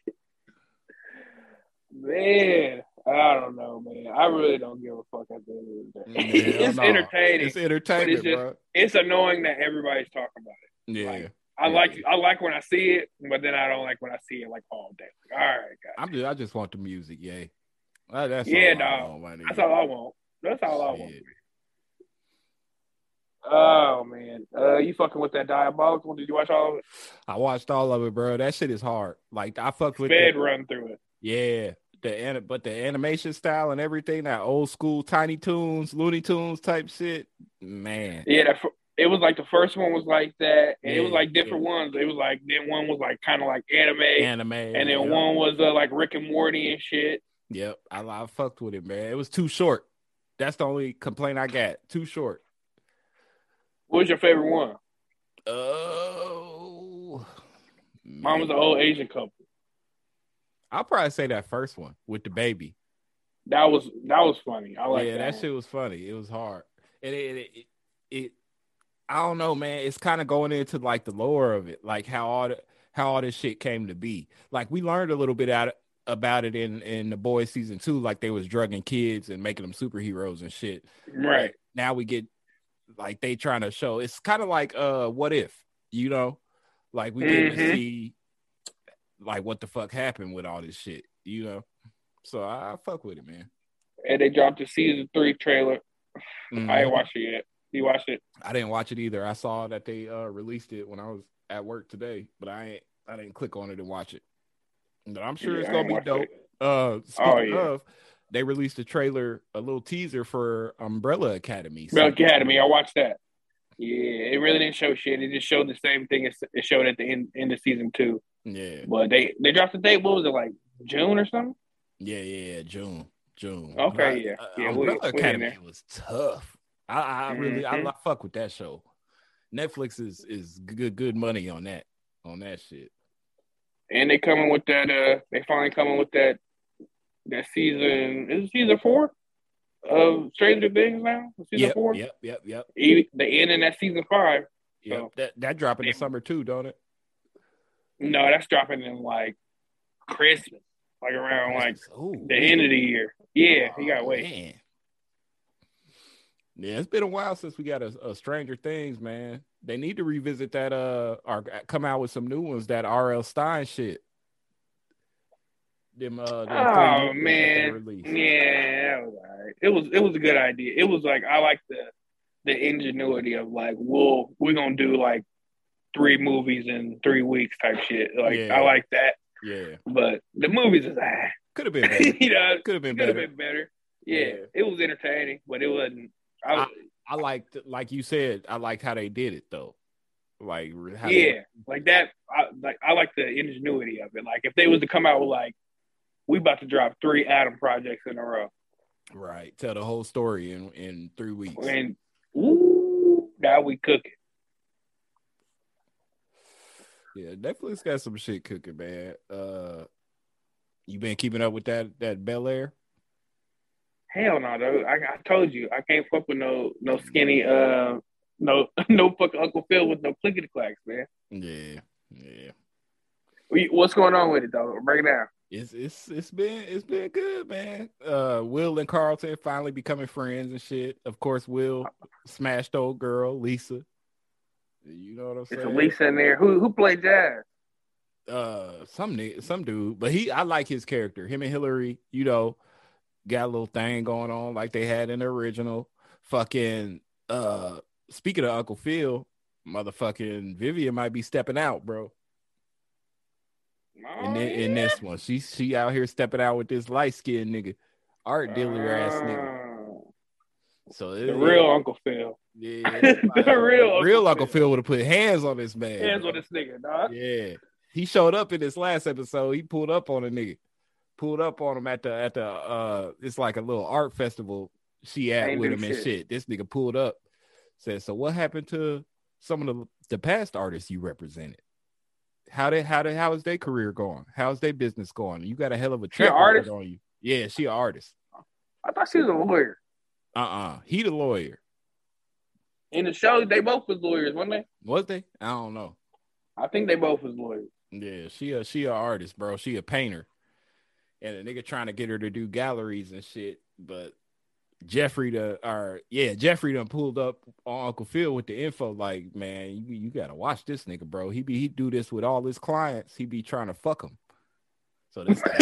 Man, I don't know, man. I really don't give a fuck at the end of the day. it's no. entertaining. It's entertaining, it's just, bro. It's annoying that everybody's talking about it. Yeah. Like, I yeah. like I like when I see it, but then I don't like when I see it like all day. Like, all right, guys. I'm just I just want the music, yay. That's yeah, no. That's all I want. That's all I want. Oh man, uh, you fucking with that diabolical? Did you watch all of it? I watched all of it, bro. That shit is hard. Like I fucked with. Sped run through it. Yeah, the but the animation style and everything, that old school Tiny Toons, Looney Tunes type shit, man. Yeah, that, it was like the first one was like that, and yeah, it was like different yeah. ones. It was like then one was like kind of like anime, anime, and then one was uh, like Rick and Morty and shit. Yep, I, I fucked with it, man. It was too short. That's the only complaint I got. Too short. What was your favorite one? Oh, mine was an old Asian couple. I'll probably say that first one with the baby. That was that was funny. I like that. yeah, that, that shit was funny. It was hard. And it, it, it, it I don't know, man. It's kind of going into like the lore of it, like how all the, how all this shit came to be. Like we learned a little bit out about it in in the boys season two, like they was drugging kids and making them superheroes and shit. Right now we get like they trying to show. It's kind of like uh, what if you know, like we get mm-hmm. to see like what the fuck happened with all this shit, you know. So I, I fuck with it, man. And they dropped the season three trailer. Mm-hmm. I ain't watched it yet. You watched it? I didn't watch it either. I saw that they uh, released it when I was at work today, but I ain't I didn't click on it and watch it. But I'm sure yeah, it's gonna be dope. It. Uh speaking oh, yeah. of, they released a trailer, a little teaser for Umbrella Academy. Umbrella Academy, I watched that. Yeah, it really didn't show shit. It just showed the same thing it showed at the end, end of season two. Yeah. But they they dropped the date. What was it like June or something? Yeah, yeah, yeah. June, June. Okay, yeah, yeah. Umbrella we, Academy was tough. I, I really, mm-hmm. I, I fuck with that show. Netflix is is good, good money on that, on that shit. And they coming with that. Uh, they finally coming with that. That season is season four of Stranger Things now. Season yep, four. Yep, yep, yep. The end in that season five. Yeah, so. that that dropping in the summer too, don't it? No, that's dropping in like Christmas, like around like Ooh, the man. end of the year. Yeah, oh, you gotta wait. Man. Yeah, it's been a while since we got a, a, Stranger Things, man. They need to revisit that uh or come out with some new ones, that R.L. Stine shit. Them, uh, them oh man, yeah, alright. It was it was a good idea. It was like I like the the ingenuity of like, well, we're gonna do like three movies in three weeks type shit. Like yeah. I like that. Yeah, But the movies is ah, could have been [laughs] better. you know, Could have been could have better. been better. Yeah, Yeah. it was entertaining, but it wasn't. I was, I liked, like you said, I liked how they did it though. Like yeah, like that. I, like I like the ingenuity of it. Like if they was to come out with like, we about to drop three Adam projects in a row, right. Tell the whole story in in three weeks. and ooh, now we cooking. Yeah, Netflix got some shit cooking, man. Uh, you been keeping up with that that Bel Air? Hell no, though. I, I told you I can't fuck with no no skinny uh no [laughs] no fucking Uncle Phil with no clickety clacks, man. Yeah, yeah. We- What's going on with it though? Break it down. It's it's it's been it's been good, man. Uh, Will and Carlton finally becoming friends and shit. Of course, Will smashed old girl Lisa. You know what I'm It's saying? a Lisa in there. Who who played Jazz? uh some some dude, but he I like his character. Him and Hillary, you know, got a little thing going on like they had in the original. Fucking uh speaking of Uncle Phil, motherfucking Vivian might be stepping out, bro. In, thi- in this one. She she out here stepping out with this light skinned nigga, art dealer ass nigga. Oh, So it, The real Uncle Phil. yeah, [laughs] the real Uncle real Uncle Phil. Phil would have put hands on this man. Hands bro. on this nigga, dog. Yeah, he showed up in this last episode. He pulled up on a nigga, pulled up on him at the at the uh, it's like a little art festival. She at with him and shit. shit. This nigga pulled up, said, "So what happened to some of the the past artists you represented? How did how did how is their career going? How's their business going? You got a hell of a track record artist? on you. Yeah, she an artist. I thought she was a lawyer. Uh uh he the lawyer. In the show, they both was lawyers, wasn't they? Was they? I don't know. I think they both was lawyers. Yeah, she a she a artist, bro. She a painter, and a nigga trying to get her to do galleries and shit. But Jeffrey, the or yeah, Jeffrey done pulled up on Uncle Phil with the info. Like, man, you you gotta watch this nigga, bro. He be he do this with all his clients. He be trying to fuck them. So this [laughs]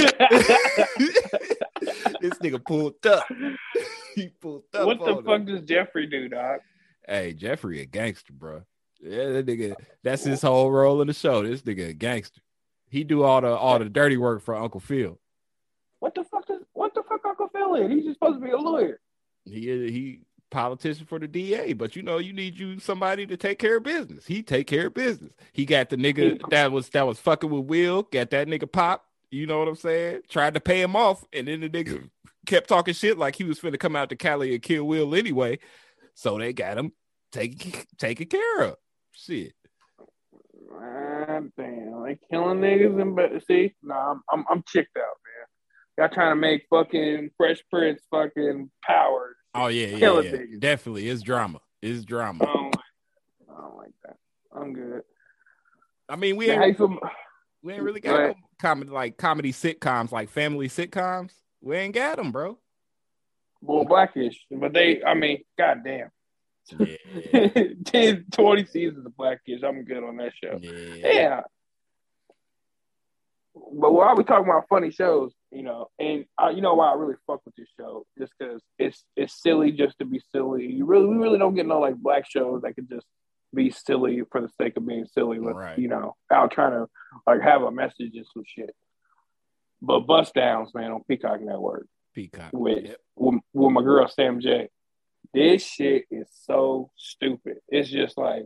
this nigga pulled up. [laughs] he pulled up. what the fuck does Jeffrey do, dog? Hey, Jeffrey a gangster, bro. Yeah, that nigga. That's his whole role in the show. This nigga a gangster. He do all the all the dirty work for Uncle Phil. What the fuck Is, what the fuck Uncle Phil is? He's just supposed to be a lawyer. He he politician for the DA, but you know you need you somebody to take care of business. He take care of business. He got the nigga that was that was fucking with Will. Got that nigga pop. You know what I'm saying? Tried to pay him off, and then the nigga kept talking shit like he was finna come out to Cali and kill Will anyway. So they got him taken taken care of. Shit. Damn, they killing niggas and but see, nah, I'm I'm, I'm chicked out, man. Y'all trying to make fucking Fresh Prince fucking powers. Oh yeah, yeah, yeah. definitely. It's drama. It's drama. I don't, like, I don't like that. I'm good. I mean, we Man, how you ain't we ain't really Go got no comedy like comedy sitcoms like family sitcoms. We ain't got them, bro. well, Blackish, but they, I mean, goddamn, Yeah, [laughs] 10, 20 seasons of Blackish. I'm good on that show. yeah. Yeah. But while we talking about funny shows, you know, and uh, you know why I really fuck with this show, just because it's it's silly just to be silly. You really we really don't get no like black shows that could just be silly for the sake of being silly, with Right. you know, out trying to like have a message and some shit. But Bust Downs, man, on Peacock Network Peacock. with Yep. with, with my girl Sam J. This shit is so stupid. It's just like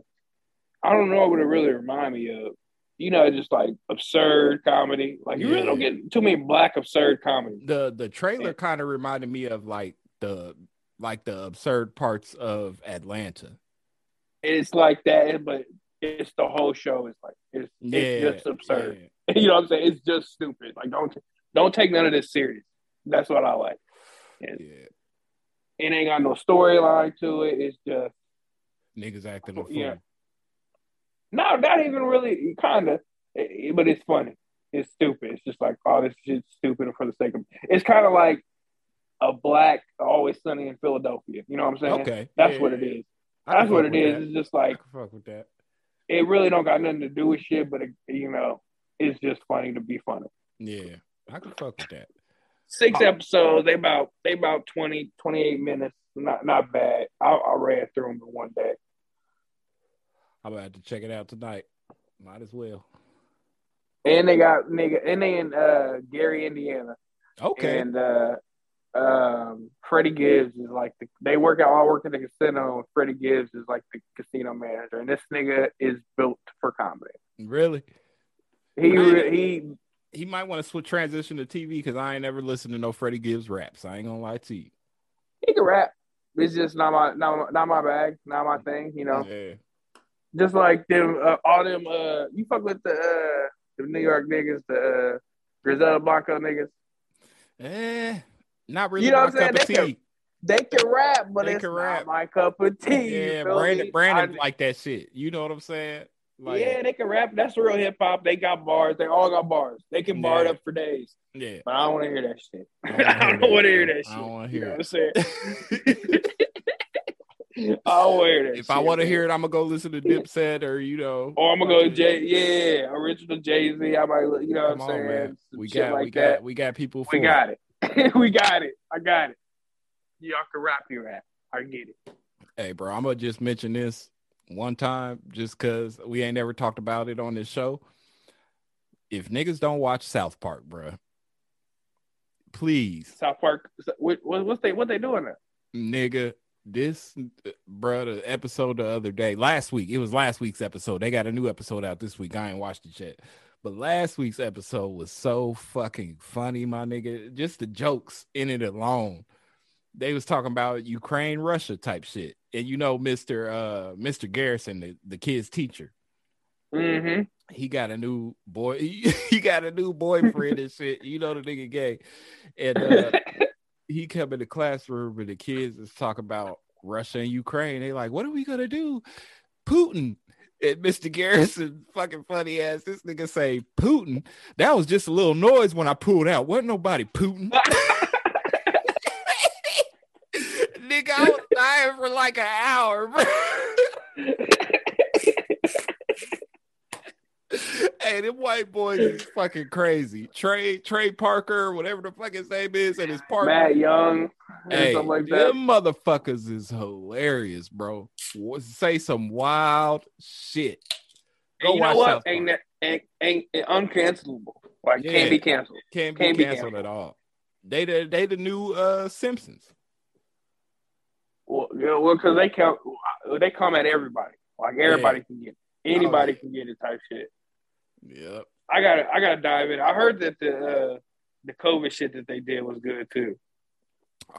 I don't know what it really remind me of. You know, just like absurd comedy. Like you really don't get too many black absurd comedy. The the trailer kind of reminded me of like the like the absurd parts of Atlanta. It's like that, but it's the whole show. It's like it's, Yeah, it's just absurd. yeah. [laughs] You know what I'm saying? It's just stupid. Like don't don't take none of this serious. That's what I like. It, Yeah, it ain't got no storyline to it. It's just niggas acting a fool. Yeah. No, not even really. Kind of, eh, eh, but it's funny. It's stupid. It's just like, oh, this shit's stupid for the sake of. It's kind of like a black Always Sunny in Philadelphia. You know what I'm saying? Okay, That's yeah, what it is. That's what it is. that. It's just like fuck with that. it really don't got nothing to do with shit, but it, you know, it's just funny to be funny. Yeah, I can fuck with that. Six episodes. They about they about 20, 28 minutes. Not not bad. I, I read through them in one day. I'm about to check it out tonight. Might as well. And they got nigga, and they in uh, Gary, Indiana. Okay. And uh, um, Freddie Gibbs is like the, they work out all work in the casino. And Freddie Gibbs is like the casino manager, and this nigga is built for comedy. really? He he He might want to switch transition to TV because I ain't ever listened to no Freddie Gibbs raps. I ain't gonna lie to you. he can rap. It's just not my not, my- not my bag, not my thing. You know, Yeah. Just like them uh, all them. Uh, you fuck with the uh, the New York niggas, the uh, Griselda Blanco niggas. Eh, not really You know what I'm saying? They can- They can rap, but They it's can not rap. my cup of tea. Yeah, Brandon, me? Brandon I- like that shit. You know what I'm saying? Like, yeah, they can rap. That's real hip hop. They got bars. They all got bars. They can bar it up for days. yeah. But I don't want to hear that shit. I don't want to hear that, shit. I don't wanna You hear know it. what I'm saying? [laughs] I don't want to hear that if I want to hear it, I'm gonna go listen to Dipset or you know. Or I'm gonna go Jay, yeah, original Jay Z. I might, you know what I'm on, saying? man. We got, like we that. got, we got people. we got it. [laughs] we got it. I got it. Y'all can rap your rap. I get it. Hey, bro, I'm gonna just mention this one time, just cause we ain't never talked about it on this show. If niggas don't watch South Park, bro, please, South Park. What, what, what's they? What they doing now? nigga, this, bro, the episode the other day, last week, it was last week's episode. They got a new episode out this week. I ain't watched it yet, but last week's episode was so fucking funny, my nigga. Just the jokes in it alone. They was talking about Ukraine, Russia type shit, and you know, Mister uh Mister Garrison, the, the kid's teacher, Mm-hmm. he got a new boy. He, [laughs] he got a new boyfriend and shit. You know the nigga gay, and uh, [laughs] he come in the classroom and the kids is talking about Russia and Ukraine. They like, what are we gonna do? Putin. And Mr. Garrison, fucking funny ass. This nigga say Putin. That was just a little noise when I pulled out. Wasn't nobody Putin. [laughs] [laughs] nigga, I was dying for like an hour, bro. Hey, them white boys is fucking crazy. Trey, Trey Parker, whatever the fuck his name is, and his partner. Matt Young, and Hey, something like that. them motherfuckers is hilarious, bro. Say some wild shit. Go you know what? Ain't, that, ain't, ain't, ain't uncancelable. Like Yeah. can't be canceled. Can't be Can't be canceled canceled. at all. They the they the new uh Simpsons. Well, yeah, well, because they count, they come at everybody. Like everybody can get, it. anybody Oh, yeah. can get it type shit. Yep. I gotta, I gotta dive in. I heard that the uh, the COVID shit that they did was good too.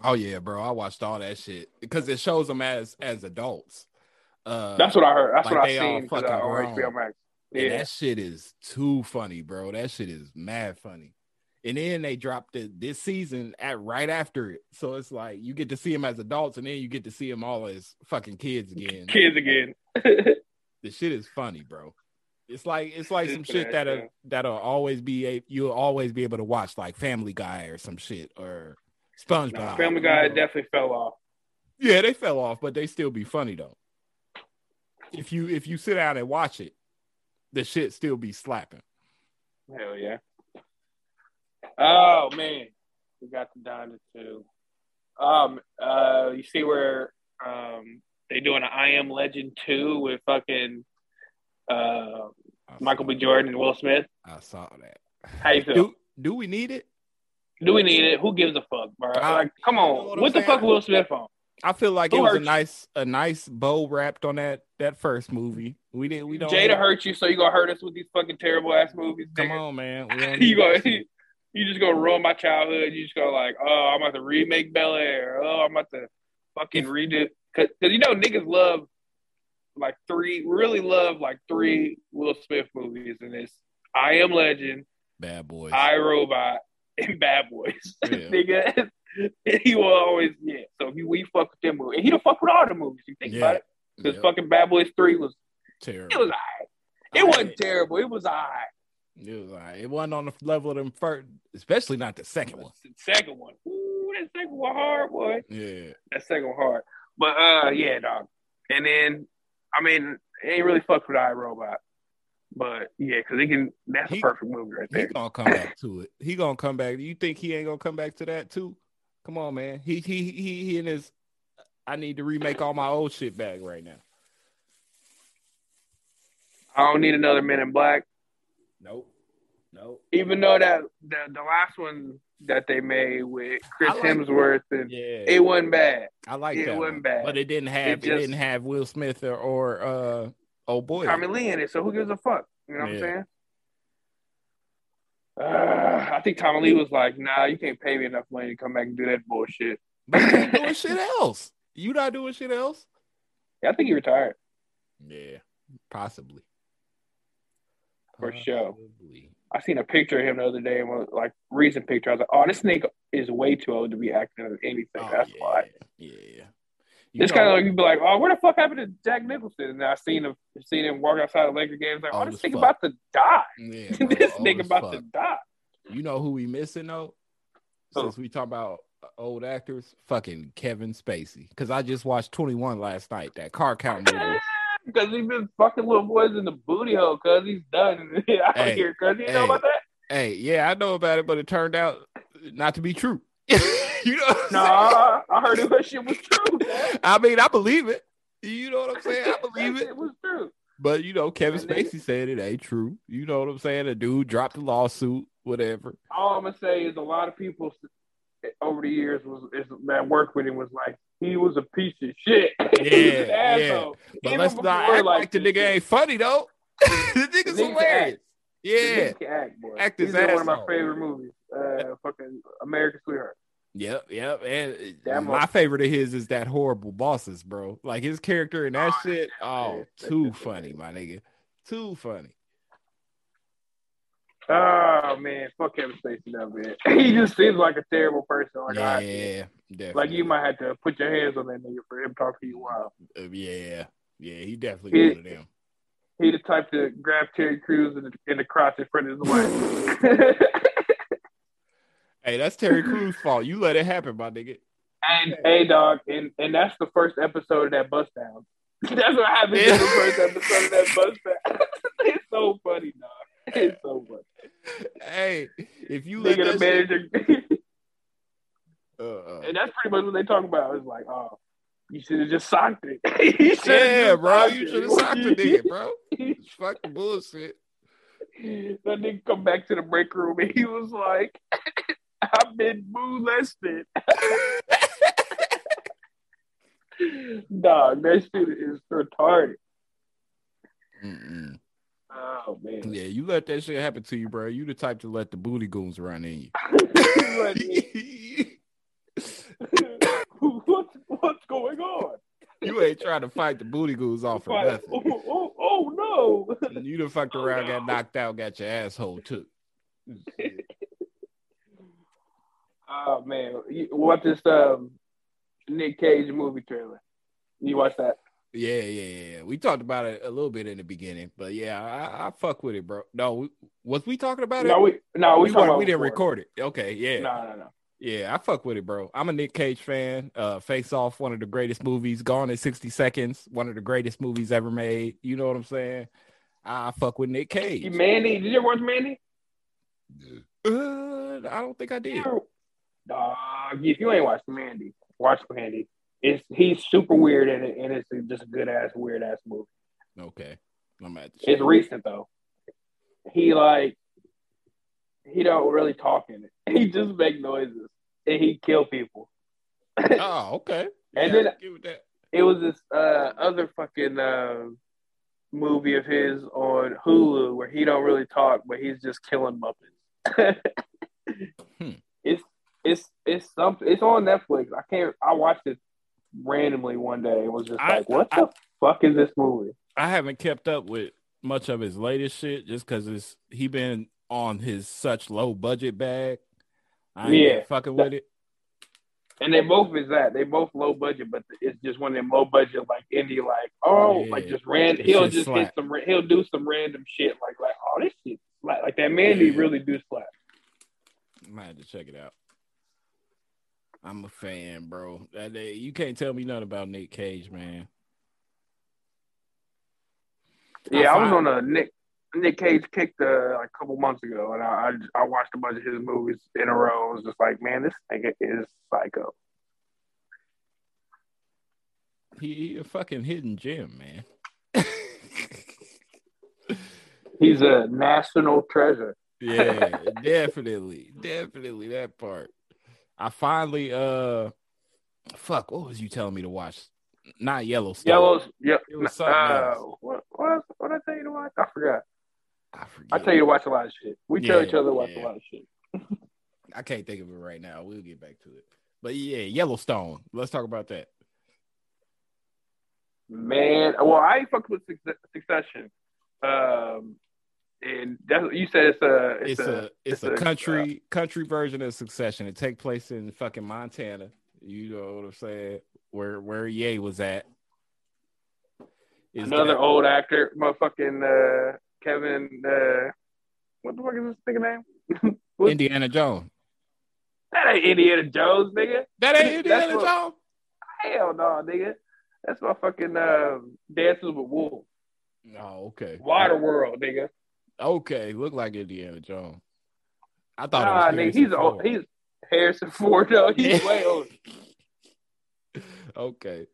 Oh yeah, bro. I watched all that shit because it shows them as as adults. Uh, That's what I heard. That's like what I seen fucking uh, on. HBO Max. And Yeah, that shit is too funny, bro. That shit is mad funny. And then they dropped it this season at right after it. So it's like you get to see them as adults and then you get to see them all as fucking kids again. kids again. [laughs] The shit is funny, bro. It's like it's like some shit that'll that'll always be a you'll always be able to watch like Family Guy or some shit or SpongeBob. Family Guy definitely fell off. Yeah, they fell off, but they still be funny though. If you if you sit down and watch it, the shit still be slapping. Hell yeah. Oh man, we got the Donna too. Um, uh, you see where um they doing an I Am Legend two with fucking uh Michael B. Jordan and Will Smith. I saw that. How you feel? Do do we need it? Do we need it? Who gives a fuck, bro? I- like, come you know on, what what, the fuck Will Smith on? I feel like Who it was a hurt you? nice a nice bow wrapped on that that first movie. We didn't we don't Jada hurt you, so you gonna hurt us with these fucking terrible ass movies? Come nigga? on, man. [laughs] You need go, that shit. [laughs] you just gonna ruin my childhood. You just gonna like, oh, I'm about to remake Bel Air. Oh, I'm about to fucking redo. Cause, cause you know niggas love like three, really love like three Will Smith movies, and it's I Am Legend, Bad boys. I Robot, and Bad Boys. [laughs] Yeah. [laughs] Nigga, [laughs] he will always yeah. So he, we fuck with them movies, and he don't fuck with all the movies. You think Yeah. about it? Because Yep. fucking Bad Boys Three was Terrible. it was alright. It wasn't terrible. It was alright. It was all right. It wasn't on the level of them first, especially not the second one. The second one, ooh, that second one hard, boy. Yeah. That second one hard. But uh, yeah, dog. And then, I mean, it ain't really fucked with iRobot, but yeah, because he can. That's He- a perfect movie right there. He gonna come back to it. He gonna come back. You think he ain't gonna come back to that too? Come on, man. He he he he and his. I need to remake all my old shit back right now. I don't need another Men in Black. Nope. No. Even though that the, the last one that they made with Chris like- Hemsworth and Yeah. it wasn't bad. I like it that. wasn't one. bad. But it didn't have It it, just- didn't have Will Smith or, or uh oh boy. Tommy Lee in it, so who gives a fuck? You know what I'm saying? Uh, I think Tommy Lee was like, "Nah, you can't pay me enough money to come back and do that bullshit." But you ain't doing [laughs] shit else. You not doing shit else? Yeah, I think he retired. Yeah, possibly. For sure. I seen a picture of him the other day, and was like recent picture. I was like, "Oh, this nigga is way too old to be acting in anything." Oh, That's yeah. why. Yeah. It's kind of like you'd be like, "Oh, where the fuck happened to Jack Nicholson?" And I seen him, seen him walk outside the Laker games. Like, "Oh, Old this nigga about to die. yeah, [laughs] bro, this oh, nigga as about to fuck. die." You know who we missing though? Since we talk about uh, old actors, fucking Kevin Spacey. Because I just watched Twenty One last night, that car count movie. [laughs] Because he been fucking little boys in the booty hole. Cause he's done. [laughs] out Hey, here. Cause you know about that? hey, yeah, I know about it, but it turned out not to be true. [laughs] you know? What I'm No, saying? I, heard it, that shit was true. man. [laughs] I mean, I believe it. You know what I'm saying? I believe That it. was true. But you know, Kevin Spacey said it ain't true. You know what I'm saying? The dude dropped the lawsuit, whatever. All I'm gonna say is a lot of people over the years was is, that worked with him was like he was a piece of shit. [laughs] he was an Yeah, asshole. But Even let's not act like the nigga ain't funny though. [laughs] the nigga's nigga can hilarious. act. Yeah. act, boy. Act his He's in one of my favorite movies. Uh, fucking American Sweetheart. Yep, yep. And That my favorite of his is that horrible bosses, bro. Like his character in that Oh, shit. Oh, too funny, my nigga. Too funny. Oh man, fuck Kevin Spacey now, man. [laughs] He just seems like a terrible person. Like I, yeah, definitely. like you might have to put your hands on that nigga for him to talk to you wild. Uh, yeah, yeah. He definitely He- one of them. He the type to grab Terry Crews in the, in the crotch in front of his [laughs] wife. [laughs] Hey, that's Terry Crews' fault. You let it happen, my nigga. and hey, dog, and and that's the first episode of that bust down. that's what happened in the first episode of that bust down. it's so funny, dog. It's so funny. Hey, if you let Nigga, the manager, uh, and that's pretty much what they talk about. It's like, oh, you should have just socked it. [laughs] You yeah, just bro, socked you should have socked the nigga, bro. [laughs] Fuck the bullshit. that nigga come back to the break room and he was like, [laughs] I've been molested. Dog, that shit is retarded. Mm-mm. Oh man. Yeah, you let that shit happen to you, bro. You the type to let the booty goons run in you. [laughs] [laughs] what's, what's going on? you ain't trying to fight the booty goons off for nothing. oh, oh, oh no. You done fucked Oh, around, no. got knocked out, got your asshole took. [laughs] Oh man. What this um Nick Cage movie trailer? You watch that? Yeah, yeah, yeah. We talked about it a little bit in the beginning, but yeah, I, I fuck with it, bro. No, we, was we talking about it? No, we no, we, we, we didn't record it. Okay, yeah, No, no, no. yeah. I fuck with it, bro. I'm a Nick Cage fan. Uh, Face Off, one of the greatest movies. Gone in 60 Seconds, one of the greatest movies ever made. You know what I'm saying? I fuck with Nick Cage. Mandy, did you ever watch Mandy? Uh, I don't think I did. Dog, if you ain't watched Mandy, watch Mandy. It's he's super weird in it, and it's just a good ass weird ass movie. Okay, I'm at. It's recent though. He like he don't really talk in it. [laughs] He just make noises and he kill people. [laughs] Oh, okay. And Yeah, then-. It was this uh, other fucking uh, movie of his on Hulu where he don't really talk, but he's just killing Muppets. [laughs] Hmm. It's it's it's something. It's on Netflix. I can't. I watched it randomly one day. and was just I- like, "What I- the fuck is this movie?" I haven't kept up with much of his latest shit just because it's he been on his such low budget bag. I ain't Yeah. fucking with it. And they both is that they both low budget, but it's just one of them low budget like indie, like oh, Yeah. like just random. He'll just slap. hit some. He'll do some random shit like like oh this shit slap. Like that Mandy Yeah. really do slap. I might have to check it out. I'm a fan, bro. You can't tell me nothing about Nick Cage, man. Yeah, I, was on a Nick Nick Cage kick uh, like a couple months ago, and I, I I watched a bunch of his movies in a row. I was just like, man, this nigga is psycho. He, he a fucking hidden gem, man. [laughs] He's a national treasure. yeah, [laughs] definitely, definitely that part. I finally uh, fuck. What was you telling me to watch? Not Yellowstone. Yellows, yeah. It was something Uh, else. what, what, what did I tell you to watch? I forgot. I forget. I tell you to watch a lot of shit. We tell each other to watch yeah. a lot of shit. I can't think of it right now. We'll get back to it. But yeah, Yellowstone. Let's talk about that. Man, well, I ain't fucked with Succession. Um, and that's you said it's a It's, a, it's, a, country country version of Succession. It take place in fucking Montana. You know what I'm saying? Where where Ye was at. Is another that- old actor, motherfucking uh, Kevin. Uh, what the fuck is this nigga name? [laughs] Indiana Jones. That ain't Indiana Jones, nigga. That ain't Indiana what- Jones. Hell no, nigga. That's my fucking uh, Dances with Wolves. Oh, okay. Water World, nigga. Okay, look like Indiana Jones. I thought Nah, it was nigga, he's old. He's Harrison Ford. though. he's [laughs] way old. okay.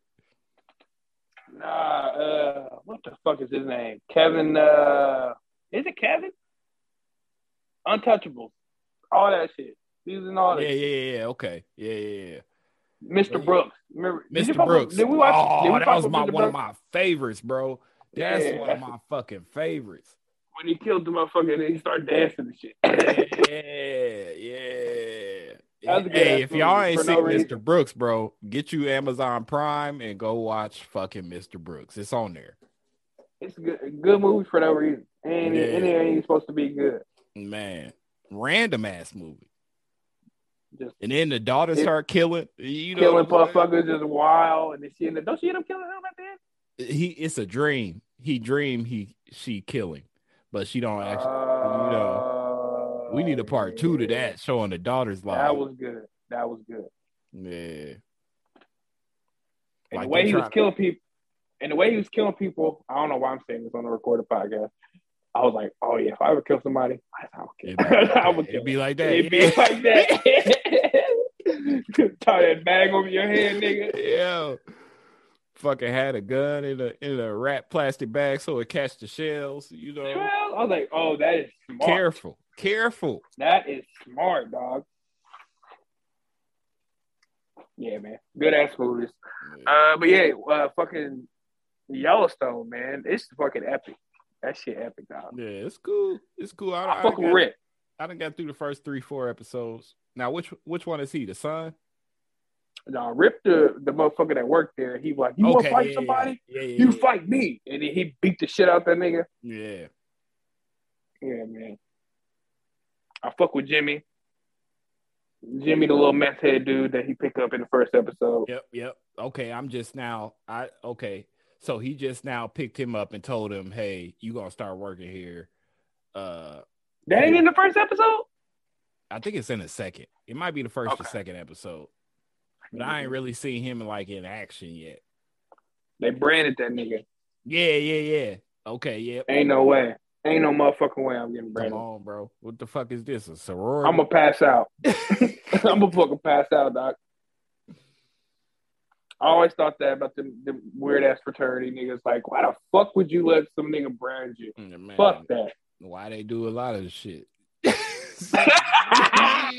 Nah, uh, what the fuck is his name? Kevin. Uh, is it Kevin? Untouchable. All that shit. He's in all Yeah, that. yeah, yeah, yeah. Okay. Yeah, yeah, yeah. Mr. Brooks. Remember Mr. with- Brooks. Did we watch? oh, did we that fuck was my one of my favorites, bro. That's Yeah, one of my fucking favorites. When he killed the motherfucker and he started dancing and shit. yeah, yeah. That was a good Hey, if y'all ain't seen no Mr. Brooks, bro, get you Amazon Prime and go watch fucking Mr. Brooks. It's on there. it's a good, good movie for no reason. And Yeah. and it ain't supposed to be good. Man, random ass movie. Just And then the daughter It- start killing. You know, killing what I'm motherfuckers just wild and then she ended, don't she end up killing him at the end? He it's a dream. He dream he she kill him, but she don't actually. Uh, you know, we need a part two to that, showing the daughter's life. That was good. That was good. yeah. And Like the way he was killing people, and the way he was killing people, I don't know why I'm saying this on a recorded podcast. I was like, oh yeah, if I ever kill somebody, I It'd be, kill. like [laughs] I would kill. It'd be like that. It'd be like that. [laughs] [laughs] Tie that bag over your head, nigga. yeah. Fucking had a gun in a in a wrap plastic bag so it catch the shells. You know, Well, I was like, oh, that is smart. careful, careful. That is smart, dog. Yeah, man. Good ass movies. Uh, but yeah, uh, fucking Yellowstone, man. It's fucking epic. That shit epic, dog. Yeah, it's cool. It's cool. I, I I fuck done with got- Rick. I done got through the first three, four episodes. Now, which which one is he? The son? No, Rip the the motherfucker that worked there. He was like, you want to fight yeah, somebody? Yeah, yeah, You fight me, and then he beat the shit out that nigga. Yeah. Yeah, man. I fuck with Jimmy. Jimmy, the little meth head dude that he picked up in the first episode. Yep, yep. Okay, I'm just now. I okay. So he just now picked him up and told him, "Hey, you gonna start working here." Uh, That ain't in the first episode. I think it's in the second. It might be the first or second episode, but I ain't really seen him like in action yet. They branded that nigga. Yeah, yeah, yeah. Okay, yeah. Ain't no way. Ain't no motherfucking way I'm getting branded. Come on, bro. What the fuck is this? A sorority? I'm gonna pass out. [laughs] [laughs] I'm gonna fucking pass out, doc. I always thought that about the, the weird ass fraternity niggas. Like, why the fuck would you let some nigga brand you? Mm, Man, Fuck that. Why they do a lot of this shit? I.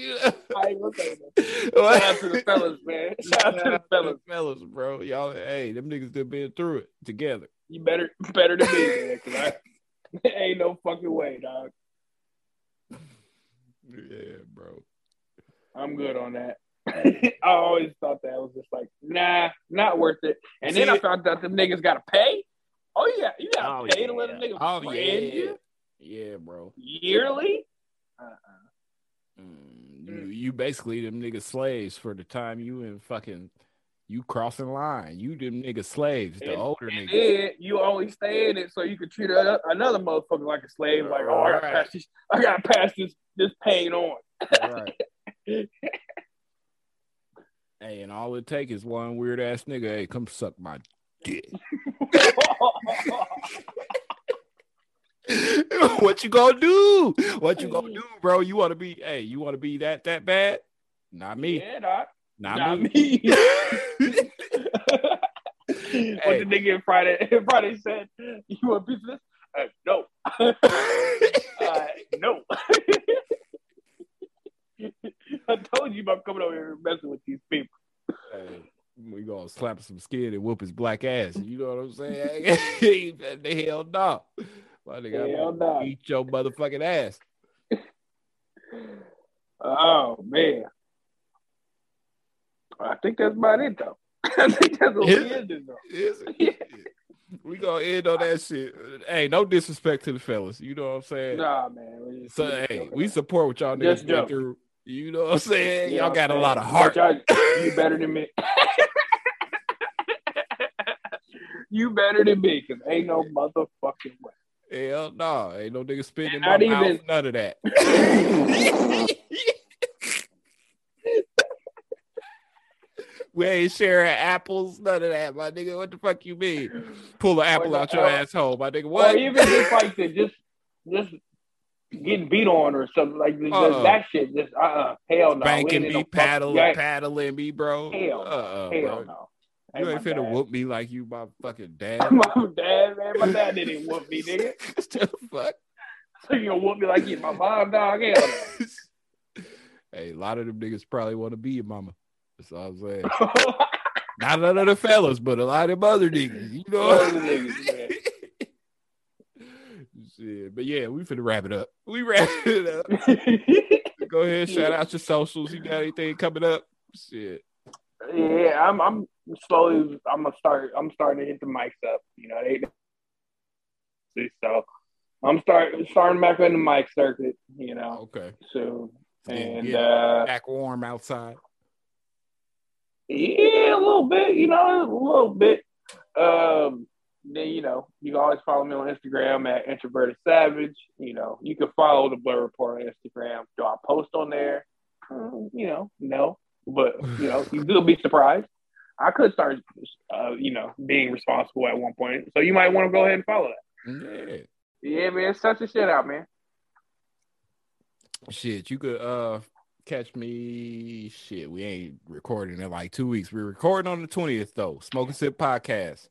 Shout out to the fellas, man. [laughs] Shout out to the fellas. fellas, bro. Y'all, hey, them niggas that been through it together. You better better than me, man. Cause I [laughs] ain't no fucking way, dog. Yeah, bro. I'm good on that. [laughs] I always thought that was just like, nah, not worth it. And then I found out them niggas gotta pay. Oh yeah, you gotta Oh, pay yeah. to let a nigga Oh, brand yeah. you Yeah, bro. yearly. Mm, you, you basically them niggas slaves for the time you in fucking you crossing line. You them niggas slaves, the And- older And niggas. you only stay in it so you can treat a- another motherfucker like a slave. Like, oh, I gotta pass this, I gotta pass this this pain on. right. [laughs] hey, and all it take is one weird ass nigga. Hey, come suck my dick. [laughs] [laughs] what you gonna do? What you gonna do, bro? You want to be? Hey, you want to be that that bad? Not me. yeah, doc. Not, Not me. me. [laughs] [laughs] what the nigga Friday Friday said, you want a piece of this? uh, no, uh, no. I told you about coming over here messing with these people. Hey, we gonna slap some skin and whoop his black ass. You know what I'm saying? the hell no. My nigga, Hell no. eat your motherfucking ass. [laughs] Oh man. I think that's about it though. [laughs] I think that's what Is we ended though. Is it? [laughs] We gonna end on that shit. Hey, no disrespect to the fellas. You know what I'm saying? Nah, man. So hey, joking we support what y'all niggas been through. You know what I'm saying? You y'all got a lot of heart. saying? But y'all- You better than me. you better than me, cause ain't no motherfucking way. Hell no, ain't no nigga spitting in my not mouth. even- None of that. [laughs] we ain't sharing apples. None of that, my nigga. What the fuck you mean? Pull an apple out your asshole, my nigga. Or What? even just like the just just getting beat on or something like just, Uh-uh. that shit. Just uh uh hell no. We Spanking ain't in me, no paddling, paddling me, bro. Hell, uh-uh, hell bro. no. You ain't finna dad. whoop me like you my fucking [laughs] dad. my dad, man. My dad didn't whoop me, [laughs] nigga. the fuck? So you gonna whoop me like you my mom, dog? Hell [laughs] hey, a lot of them niggas probably want to be your mama. That's all I'm saying. Not none of the fellas, but a lot of them other niggas. You know what I'm saying? Shit. But yeah, we finna wrap it up. We wrap it up. Go ahead, shout out your socials. You got anything coming up? Shit. Yeah, I'm I'm slowly I'm gonna start I'm starting to hit the mics up. You know, they so I'm starting starting back on the mic circuit, you know, Okay. So And yeah. uh Back warm outside. yeah, a little bit, you know, a little bit. Um then you know, you can always follow me on Instagram at introverted savage. You know, you can follow the Blur Report on Instagram. Do I post on there? Mm, you know, no. But [sighs] you know, you will be surprised. I could start, uh, you know, being responsible at one point. So you might want to go ahead and follow that. Yeah. Yeah, man, such a shit out, man. Shit, you could uh catch me. Shit, we ain't recording in like two weeks. We're recording on the 20th though. Smoking Sip Podcast.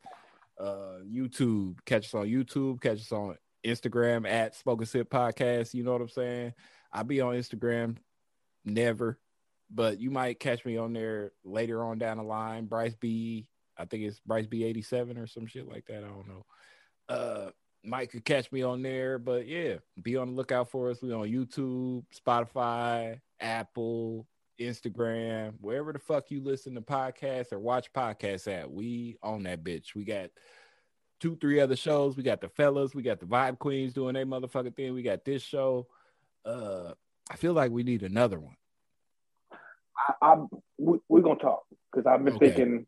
Uh YouTube. Catch us on YouTube, catch us on Instagram at Smoking Sip Podcast. You know what I'm saying? I'll be on Instagram never, but you might catch me on there later on down the line. Bryce B, I think it's Bryce B87 or some shit like that. I don't know. Uh Mike could catch me on there, but yeah, be on the lookout for us. We on YouTube, Spotify, Apple, Instagram, wherever the fuck you listen to podcasts or watch podcasts at. We on that bitch. We got two, three other shows. We got the fellas, we got the Vibe Queens doing their motherfucking thing. We got this show. Uh, I feel like we need another one. I, I we, we're gonna talk because I've been Okay. thinking,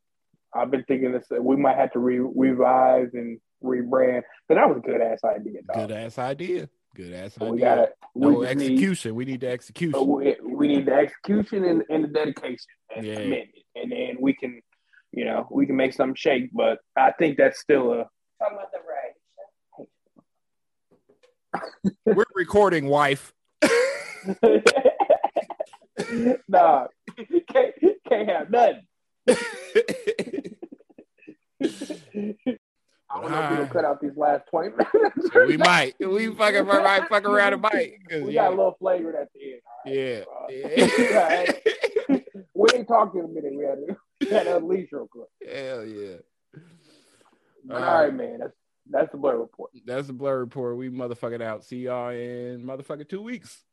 I've been thinking this. We might have to re, revise and rebrand. But that was a good ass idea, dog. Good ass idea. Good ass But idea. we gotta no we just need- execution. we need the execution. We, we need the execution and, and the dedication and Yeah. commitment, and then we can, you know, we can make something shake. But I think that's still a. Talking about the right. We're recording, wife. [laughs] nah, [laughs] can't, can't have nothing. I don't know if we Alright. can cut out these last twenty minutes. we might. We fucking might fuck around and bite. We yeah. got a little flavor at the end. Yeah. Uh, yeah. [laughs] We ain't talking in a minute. We had to, we had to unleash real quick. Hell yeah. All all right. right, man. That's that's the blur report. That's the blur report. We motherfucking out. See y'all in motherfucking two weeks.